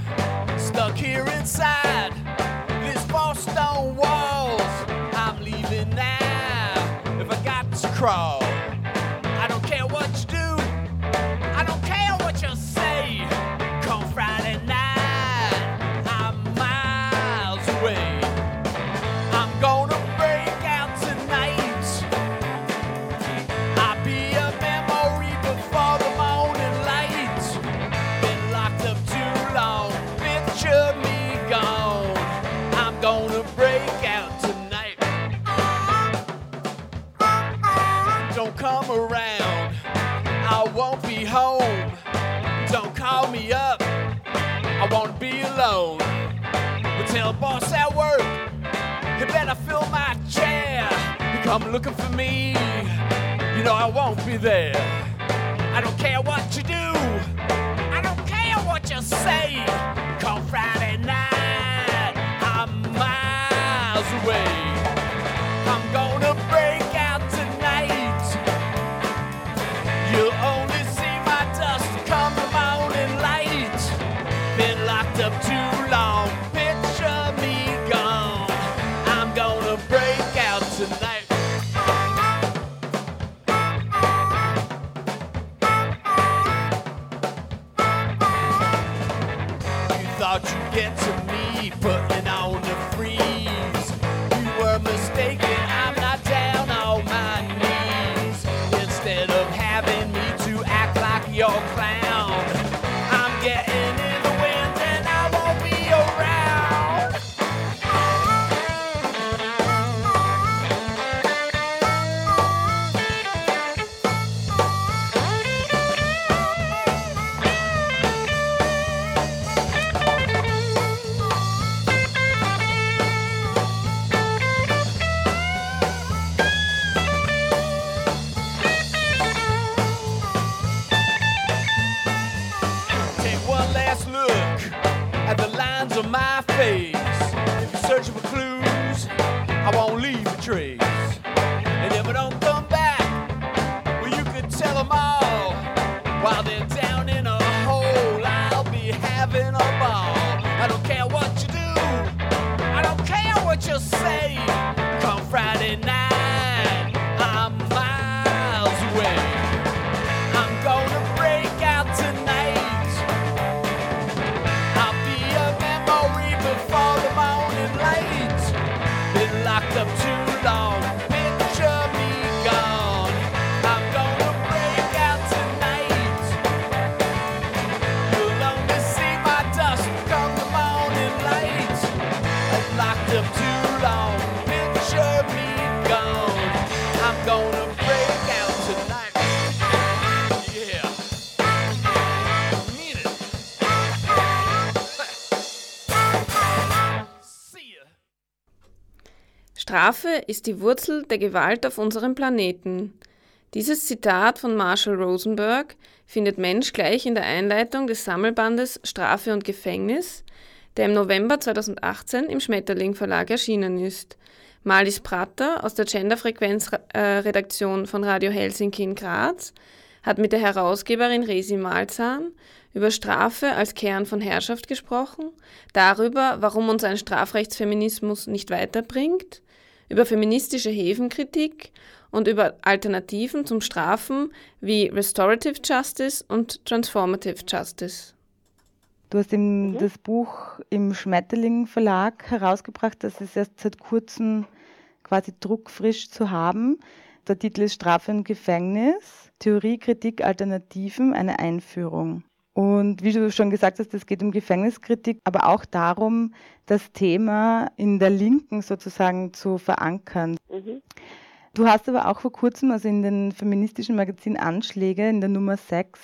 Stuck here inside four stone walls. I'm leaving now if I got to crawl. Alone. But tell boss at work, he better fill my chair. You come looking for me, you know I won't be there. Up too long, Strafe ist die Wurzel der Gewalt auf unserem Planeten. Dieses Zitat von Marshall Rosenberg findet Mensch gleich in der Einleitung des Sammelbandes Strafe und Gefängnis, der im November 2018 im Schmetterling Verlag erschienen ist. Malis Prater aus der Genderfrequenz-Redaktion von Radio Helsinki in Graz hat mit der Herausgeberin Resi Malzahn über Strafe als Kern von Herrschaft gesprochen, darüber, warum uns ein Strafrechtsfeminismus nicht weiterbringt, über feministische Häfenkritik und über Alternativen zum Strafen wie Restorative Justice und Transformative Justice. Du hast im, mhm. das Buch im Schmetterling Verlag herausgebracht, das ist erst seit kurzem quasi druckfrisch zu haben. Der Titel ist Strafe und Gefängnis, Theorie, Kritik, Alternativen, eine Einführung. Und wie du schon gesagt hast, es geht um Gefängniskritik, aber auch darum, das Thema in der Linken sozusagen zu verankern. Mhm. Du hast aber auch vor kurzem, also in den feministischen Magazin Anschläge, in der Nummer 6,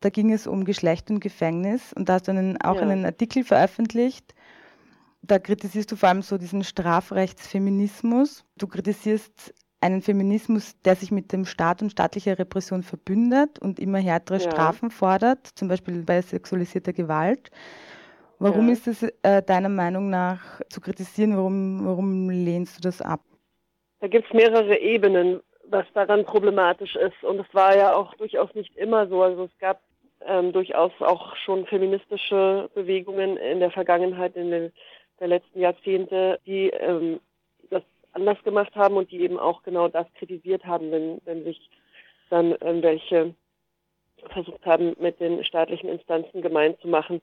da ging es um Geschlecht und Gefängnis und da hast du einen, auch ja. einen Artikel veröffentlicht. Da kritisierst du vor allem so diesen Strafrechtsfeminismus. Du kritisierst einen Feminismus, der sich mit dem Staat und staatlicher Repression verbündet und immer härtere ja. Strafen fordert, zum Beispiel bei sexualisierter Gewalt. Warum ja. ist es äh, deiner Meinung nach zu kritisieren? Warum, warum lehnst du das ab? Da gibt es mehrere Ebenen, was daran problematisch ist. Und es war ja auch durchaus nicht immer so. Also es gab ähm, durchaus auch schon feministische Bewegungen in der Vergangenheit, in den der letzten Jahrzehnte, die ähm, anders gemacht haben und die eben auch genau das kritisiert haben, wenn, wenn sich dann irgendwelche versucht haben, mit den staatlichen Instanzen gemein zu machen.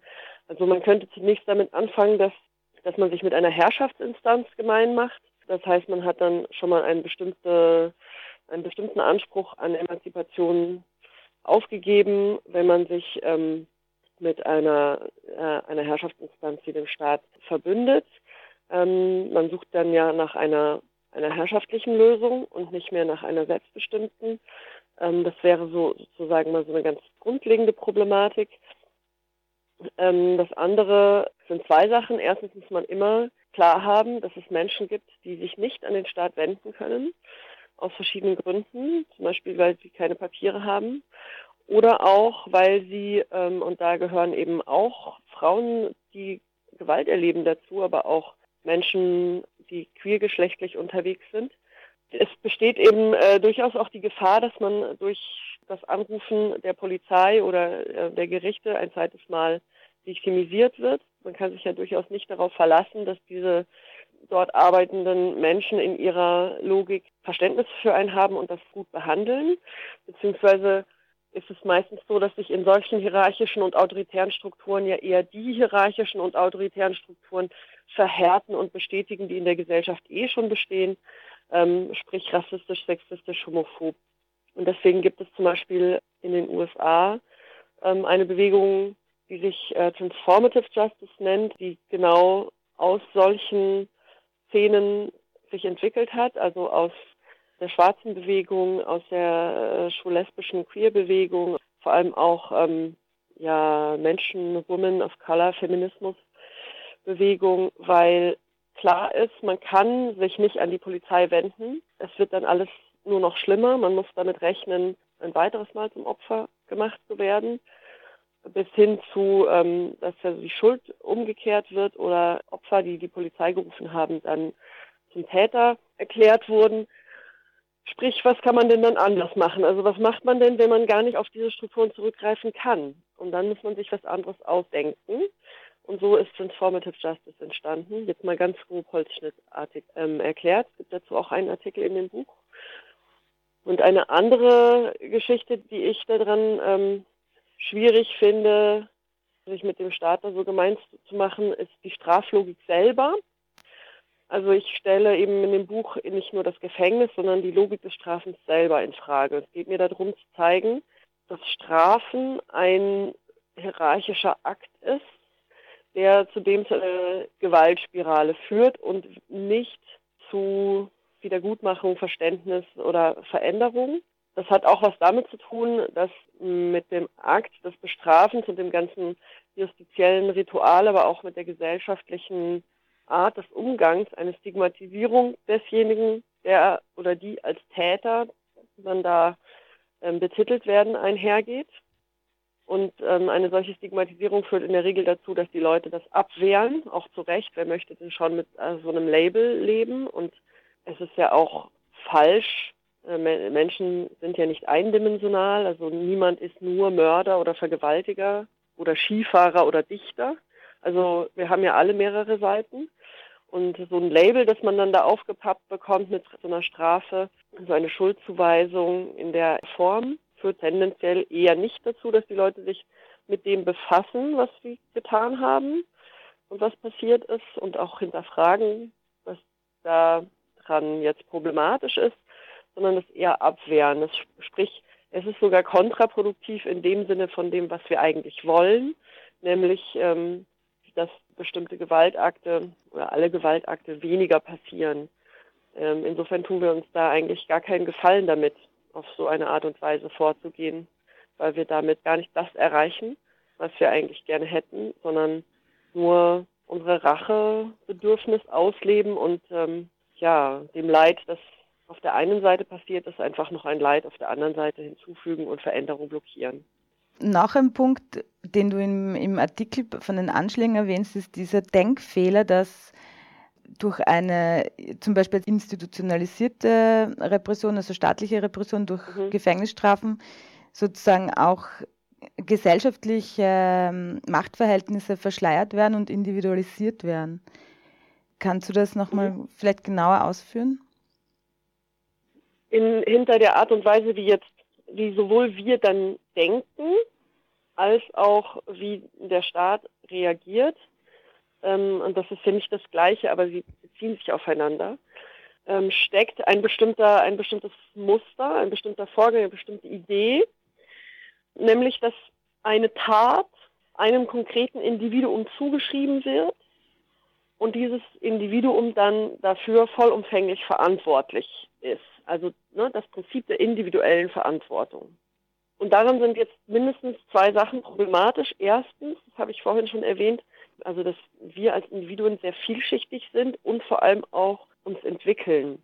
Also man könnte zunächst damit anfangen, dass, dass man sich mit einer Herrschaftsinstanz gemein macht. Das heißt, man hat dann schon mal einen, bestimmte, einen bestimmten Anspruch an Emanzipation aufgegeben, wenn man sich ähm, mit einer, äh, einer Herrschaftsinstanz wie dem Staat verbündet. Ähm, man sucht dann ja nach einer, einer herrschaftlichen Lösung und nicht mehr nach einer selbstbestimmten. Ähm, das wäre so sozusagen mal so eine ganz grundlegende Problematik. Ähm, das andere sind zwei Sachen. Erstens muss man immer klar haben, dass es Menschen gibt, die sich nicht an den Staat wenden können, aus verschiedenen Gründen, zum Beispiel weil sie keine Papiere haben oder auch weil sie, ähm, und da gehören eben auch Frauen, die Gewalt erleben dazu, aber auch Menschen, die queergeschlechtlich unterwegs sind. Es besteht eben äh, durchaus auch die Gefahr, dass man durch das Anrufen der Polizei oder äh, der Gerichte ein zweites Mal victimisiert wird. Man kann sich ja durchaus nicht darauf verlassen, dass diese dort arbeitenden Menschen in ihrer Logik Verständnis für einen haben und das gut behandeln, beziehungsweise ist es meistens so, dass sich in solchen hierarchischen und autoritären Strukturen ja eher die hierarchischen und autoritären Strukturen verhärten und bestätigen, die in der Gesellschaft eh schon bestehen, ähm, sprich rassistisch, sexistisch, homophob. Und deswegen gibt es zum Beispiel in den USA ähm, eine Bewegung, die sich äh, Transformative Justice nennt, die genau aus solchen Szenen sich entwickelt hat, also aus der schwarzen Bewegung, aus der äh, schwul-lesbischen Queer-Bewegung, vor allem auch ähm, ja, Menschen, Women of Color, Feminismus Bewegung, weil klar ist, man kann sich nicht an die Polizei wenden. Es wird dann alles nur noch schlimmer. Man muss damit rechnen, ein weiteres Mal zum Opfer gemacht zu werden, bis hin zu, ähm, dass also die Schuld umgekehrt wird oder Opfer, die die Polizei gerufen haben, dann zum Täter erklärt wurden. Sprich, was kann man denn dann anders machen? Also was macht man denn, wenn man gar nicht auf diese Strukturen zurückgreifen kann? Und dann muss man sich was anderes ausdenken. Und so ist Transformative Justice entstanden. Jetzt mal ganz grob holzschnittartig ähm, erklärt. Es gibt dazu auch einen Artikel in dem Buch. Und eine andere Geschichte, die ich daran ähm, schwierig finde, sich mit dem Staat da so gemein zu machen, ist die Straflogik selber. Also ich stelle eben in dem Buch nicht nur das Gefängnis, sondern die Logik des Strafens selber in Frage. Es geht mir darum zu zeigen, dass Strafen ein hierarchischer Akt ist, der zudem zu einer Gewaltspirale führt und nicht zu Wiedergutmachung, Verständnis oder Veränderung. Das hat auch was damit zu tun, dass mit dem Akt des Bestrafens und dem ganzen justiziellen Ritual, aber auch mit der gesellschaftlichen Art des Umgangs, eine Stigmatisierung desjenigen, der oder die als Täter dann da ähm, betitelt werden, einhergeht. Und ähm, eine solche Stigmatisierung führt in der Regel dazu, dass die Leute das abwehren, auch zu Recht. Wer möchte denn schon mit äh, so einem Label leben? Und es ist ja auch falsch. Äh, Menschen sind ja nicht eindimensional, also niemand ist nur Mörder oder Vergewaltiger oder Skifahrer oder Dichter. Also wir haben ja alle mehrere Seiten. Und so ein Label, das man dann da aufgepappt bekommt mit so einer Strafe, so eine Schuldzuweisung in der Form, führt tendenziell eher nicht dazu, dass die Leute sich mit dem befassen, was sie getan haben und was passiert ist und auch hinterfragen, was daran jetzt problematisch ist, sondern das eher abwehren. Das sprich, es ist sogar kontraproduktiv in dem Sinne von dem, was wir eigentlich wollen, nämlich ähm, dass bestimmte Gewaltakte oder alle Gewaltakte weniger passieren. Ähm, insofern tun wir uns da eigentlich gar keinen Gefallen damit, auf so eine Art und Weise vorzugehen, weil wir damit gar nicht das erreichen, was wir eigentlich gerne hätten, sondern nur unsere Rachebedürfnis ausleben und ähm, ja, dem Leid, das auf der einen Seite passiert ist, einfach noch ein Leid auf der anderen Seite hinzufügen und Veränderung blockieren. Noch ein Punkt, den du im, im Artikel von den Anschlägen erwähnst, ist dieser Denkfehler, dass durch eine zum Beispiel institutionalisierte Repression, also staatliche Repression durch mhm. Gefängnisstrafen, sozusagen auch gesellschaftliche ähm, Machtverhältnisse verschleiert werden und individualisiert werden. Kannst du das nochmal mhm. vielleicht genauer ausführen? In, hinter der Art und Weise, wie jetzt, wie sowohl wir dann denken, als auch wie der Staat reagiert. Ähm, und das ist ja nicht das Gleiche, aber sie beziehen sich aufeinander. Ähm, steckt ein bestimmter, ein bestimmtes Muster, ein bestimmter Vorgang, eine bestimmte Idee, nämlich dass eine Tat einem konkreten Individuum zugeschrieben wird und dieses Individuum dann dafür vollumfänglich verantwortlich ist. Also ne, das Prinzip der individuellen Verantwortung. Und daran sind jetzt mindestens zwei Sachen problematisch. Erstens, das habe ich vorhin schon erwähnt, also dass wir als Individuen sehr vielschichtig sind und vor allem auch uns entwickeln.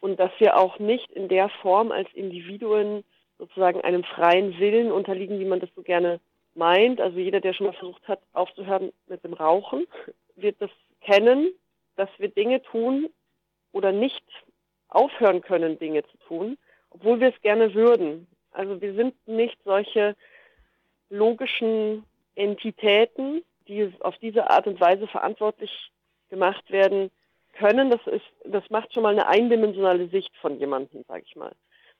Und dass wir auch nicht in der Form als Individuen sozusagen einem freien Willen unterliegen, wie man das so gerne meint. Also jeder, der schon mal versucht hat, aufzuhören mit dem Rauchen, wird das kennen, dass wir Dinge tun oder nicht aufhören können, Dinge zu tun, obwohl wir es gerne würden. Also wir sind nicht solche logischen Entitäten, die auf diese Art und Weise verantwortlich gemacht werden können. Das ist, das macht schon mal eine eindimensionale Sicht von jemandem, sage ich mal.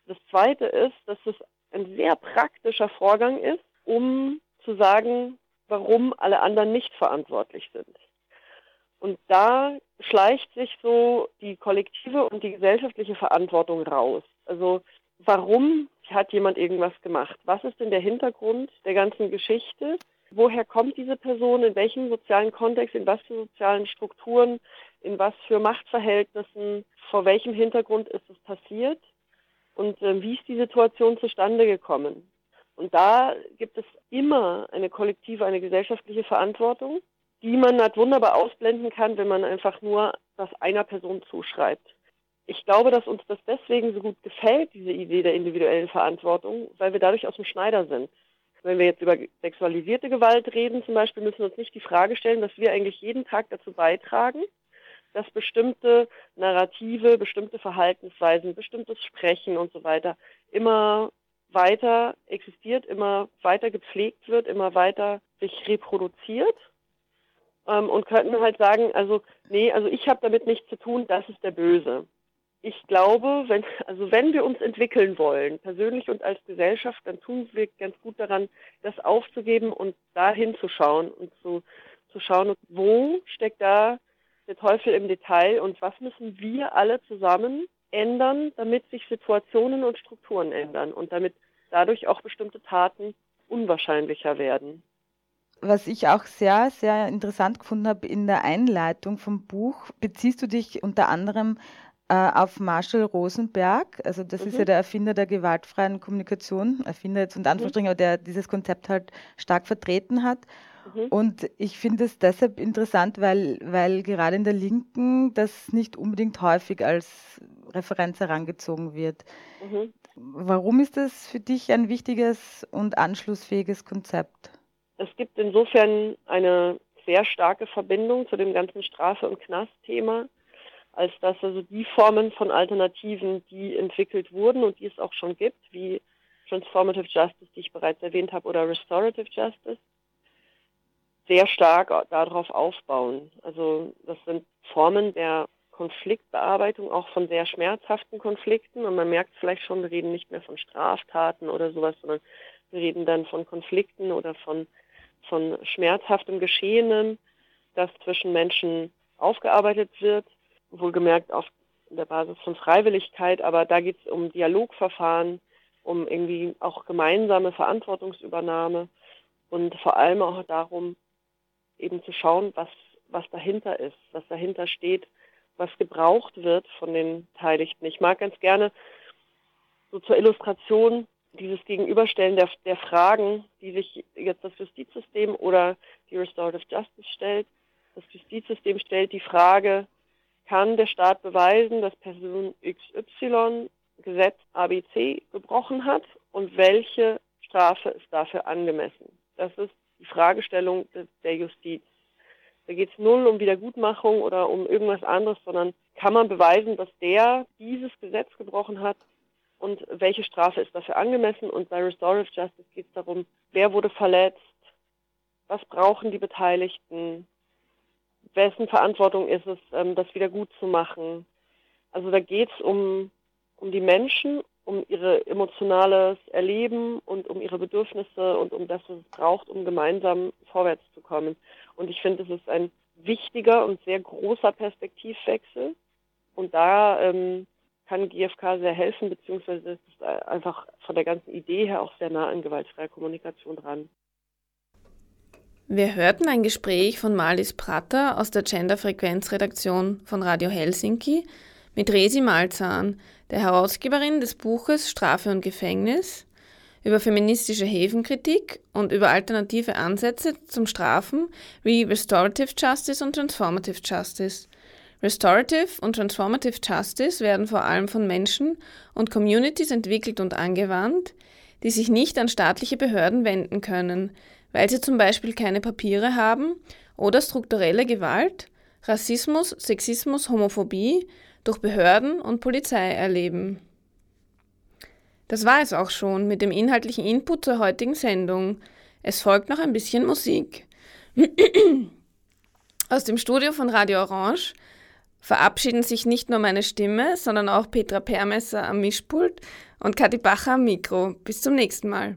Das zweite ist, dass es ein sehr praktischer Vorgang ist, um zu sagen, warum alle anderen nicht verantwortlich sind. Und da schleicht sich so die kollektive und die gesellschaftliche Verantwortung raus. Also warum hat jemand irgendwas gemacht? Was ist denn der Hintergrund der ganzen Geschichte? Woher kommt diese Person? In welchem sozialen Kontext? In was für sozialen Strukturen? In was für Machtverhältnissen? Vor welchem Hintergrund ist es passiert? Und äh, wie ist die Situation zustande gekommen? Und da gibt es immer eine kollektive, eine gesellschaftliche Verantwortung, die man halt wunderbar ausblenden kann, wenn man einfach nur das einer Person zuschreibt ich glaube, dass uns das deswegen so gut gefällt, diese Idee der individuellen Verantwortung, weil wir dadurch aus dem Schneider sind. Wenn wir jetzt über sexualisierte Gewalt reden zum Beispiel, müssen wir uns nicht die Frage stellen, dass wir eigentlich jeden Tag dazu beitragen, dass bestimmte Narrative, bestimmte Verhaltensweisen, bestimmtes Sprechen und so weiter immer weiter existiert, immer weiter gepflegt wird, immer weiter sich reproduziert ähm, und könnten halt sagen, also nee, also ich habe damit nichts zu tun, das ist der Böse ich glaube, wenn, also wenn wir uns entwickeln wollen, persönlich und als Gesellschaft, dann tun wir ganz gut daran, das aufzugeben und da hinzuschauen und zu, zu schauen, wo steckt da der Teufel im Detail und was müssen wir alle zusammen ändern, damit sich Situationen und Strukturen ändern und damit dadurch auch bestimmte Taten unwahrscheinlicher werden. Was ich auch sehr, sehr interessant gefunden habe in der Einleitung vom Buch, beziehst du dich unter anderem äh, auf Marshall Rosenberg. Also das mhm. ist ja der Erfinder der gewaltfreien Kommunikation, Erfinder jetzt unter mhm. Anführungsstrichen, mhm. aber der dieses Konzept halt stark vertreten hat. Mhm. Und ich finde es deshalb interessant, weil, weil gerade in der Linken das nicht unbedingt häufig als Referenz herangezogen wird. Mhm. Warum ist das für dich ein wichtiges und anschlussfähiges Konzept? Es gibt insofern eine sehr starke Verbindung zu dem ganzen Strafe- und Knast-Thema, als dass also die Formen von Alternativen, die entwickelt wurden und die es auch schon gibt, wie Transformative Justice, die ich bereits erwähnt habe, oder Restorative Justice, sehr stark darauf aufbauen. Also das sind Formen der Konfliktbearbeitung, auch von sehr schmerzhaften Konflikten. Und man merkt vielleicht schon, wir reden nicht mehr von Straftaten oder sowas, sondern wir reden dann von Konflikten oder von, von schmerzhaftem Geschehenem, das zwischen Menschen aufgearbeitet wird, wohlgemerkt auf der Basis von Freiwilligkeit, aber da geht es um Dialogverfahren, um irgendwie auch gemeinsame Verantwortungsübernahme und vor allem auch darum, eben zu schauen, was, was dahinter ist, was dahinter steht, was gebraucht wird von den Beteiligten. Ich mag ganz gerne so zur Illustration dieses Gegenüberstellen der, der Fragen, die sich jetzt das Justizsystem oder die Restorative Justice stellt. Das Justizsystem stellt die Frage, kann der Staat beweisen, dass Person XY Gesetz ABC gebrochen hat und welche Strafe ist dafür angemessen? Das ist die Fragestellung der Justiz. Da geht es null um Wiedergutmachung oder um irgendwas anderes, sondern kann man beweisen, dass der dieses Gesetz gebrochen hat und welche Strafe ist dafür angemessen? Und bei Restorative Justice geht es darum, wer wurde verletzt, was brauchen die Beteiligten, wessen Verantwortung ist es, ähm, das wieder gut zu machen. Also da geht es um, um die Menschen um ihr emotionales Erleben und um ihre Bedürfnisse und um das, was es braucht, um gemeinsam vorwärts zu kommen. Und ich finde, es ist ein wichtiger und sehr großer Perspektivwechsel. Und da ähm, kann GFK sehr helfen, beziehungsweise ist es einfach von der ganzen Idee her auch sehr nah an gewaltfreier Kommunikation dran. Wir hörten ein Gespräch von Malis Prater aus der Gender-Frequenz-Redaktion von Radio Helsinki mit Resi Malzahn, der Herausgeberin des Buches Strafe und Gefängnis, über feministische Häfenkritik und über alternative Ansätze zum Strafen wie Restorative Justice und Transformative Justice. Restorative und Transformative Justice werden vor allem von Menschen und Communities entwickelt und angewandt, die sich nicht an staatliche Behörden wenden können, weil sie zum Beispiel keine Papiere haben oder strukturelle Gewalt, Rassismus, Sexismus, Homophobie durch Behörden und Polizei erleben. Das war es auch schon mit dem inhaltlichen Input zur heutigen Sendung. Es folgt noch ein bisschen Musik. [CLEARS THROAT] Aus dem Studio von Radio Orange verabschieden sich nicht nur meine Stimme, sondern auch Petra Permesser am Mischpult und Kathi Bacher am Mikro. Bis zum nächsten Mal.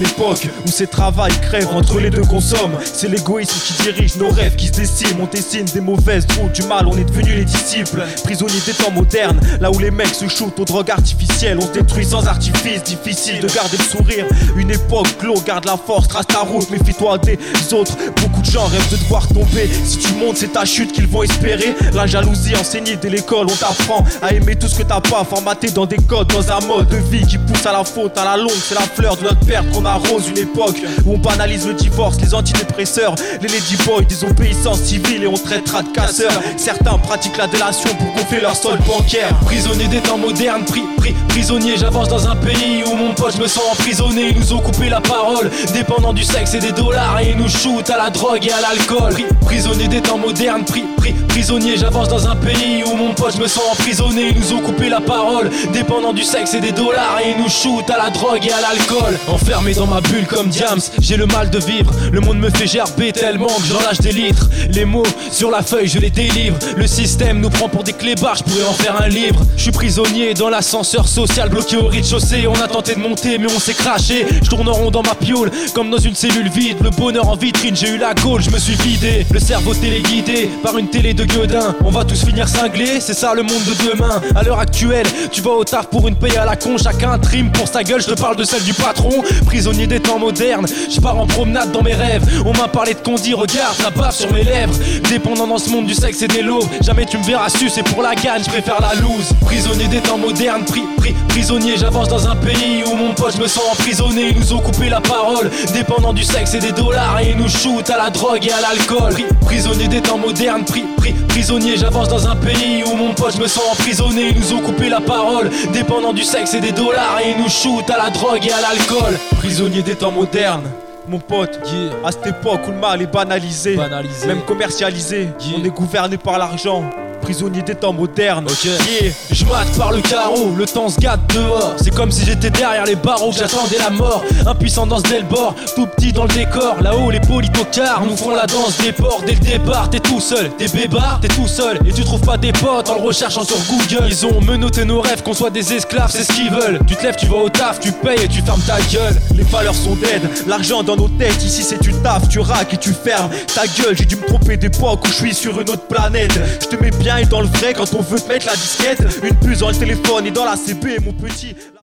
Mon époque où c'est travail crève entre les deux consomment. C'est l'égoïsme qui dirige nos rêves qui se déciment. On dessine des mauvaises routes du mal, on est devenus les disciples. Prisonniers des temps modernes, là où les mecs se shootent aux drogues artificielles. On détruit sans artifice, difficile de garder le sourire. Une époque clos, garde la force, trace ta route, méfie-toi des autres. De gens rêvent de devoir tomber. Si tu montes, c'est ta chute qu'ils vont espérer. La jalousie enseignée dès l'école, on t'apprend à aimer tout ce que t'as pas, formaté dans des codes, dans un mode de vie qui pousse à la faute, à la longue. C'est la fleur de notre perte qu'on arrose une époque où on banalise le divorce, les antidépresseurs, les ladyboys, désobéissance civile et on traitera de casseurs. Certains pratiquent la délation pour gonfler leur sol bancaire. Prisonnier des temps modernes, pri, pri, prisonnier, j'avance dans un pays où mon pote je me sens emprisonné. Ils nous ont coupé la parole, dépendant du sexe et des dollars, et ils nous shootent à la drogue et à l'alcool. Pri, prisonnier des temps modernes, pri, pri, prisonnier, j'avance dans un pays où mon pote me sens emprisonné. Ils nous ont coupé la parole, dépendant du sexe et des dollars, et ils nous shootent à la drogue et à l'alcool. Enfermé dans ma bulle comme Diams, j'ai le mal de vivre. Le monde me fait gerber tellement que j'en lâche des litres. Les mots sur la feuille, je les délivre. Le système nous prend pour des clébards, je pourrais en faire un livre. Je suis prisonnier dans l'ascenseur social, bloqué au rez-de-chaussée. On a tenté de monter, mais on s'est craché. Je tourne en rond dans ma piole, comme dans une cellule vide. Le bonheur en vitrine, j'ai eu la je me suis vidé. Le cerveau téléguidé par une télé de gueudin. On va tous finir cinglés, c'est ça le monde de demain. À l'heure actuelle, tu vas au taf pour une paye à la con. Chacun trim pour sa gueule, je te parle de celle du patron. Prisonnier des temps modernes, je pars en promenade dans mes rêves. On m'a parlé de condi, regarde, la baffe sur mes lèvres. Dépendant dans ce monde du sexe et des lots. Jamais tu me verras su, c'est pour la gagne, je préfère la loose. Prisonnier des temps modernes, pri, pri, prisonnier, j'avance dans un pays où mon pote je me sens emprisonné. Ils nous ont coupé la parole, dépendant du sexe et des dollars. Et ils nous shootent à la drogue et à l'alcool. Pri, prisonnier des temps modernes, pri, pri, prisonnier, j'avance dans un pays où mon pote je me sens emprisonné. Ils nous ont coupé la parole, dépendant du sexe et des dollars. Et ils nous shootent à la drogue et à l'alcool. Prisonnier des temps modernes. Mon pote, à cette époque où le mal est banalisé, Banalisé. même commercialisé, on est gouverné par l'argent. Prisonnier des temps modernes. Yeah. Je mate par le carreau, le temps se gâte dehors. C'est comme si j'étais derrière les barreaux, que j'attendais la mort. Impuissant dans ce bord, tout petit dans le décor. Là-haut, les politocards nous font la danse des ports. Dès le départ, t'es tout seul, t'es bébard, t'es tout seul. Et tu trouves pas des potes en le recherchant sur Google. Ils ont menotté nos rêves, qu'on soit des esclaves, c'est ce qu'ils veulent. Tu te lèves, tu vas au taf, tu payes et tu fermes ta gueule. Les valeurs sont dead, l'argent dans nos têtes. Ici c'est tu taf, tu raques et tu fermes ta gueule. J'ai dû me tromper d'époque où je suis sur une autre planète. Je te mets bien et dans le vrai quand on veut mettre la disquette. Une puce dans le téléphone et dans la CB, mon petit.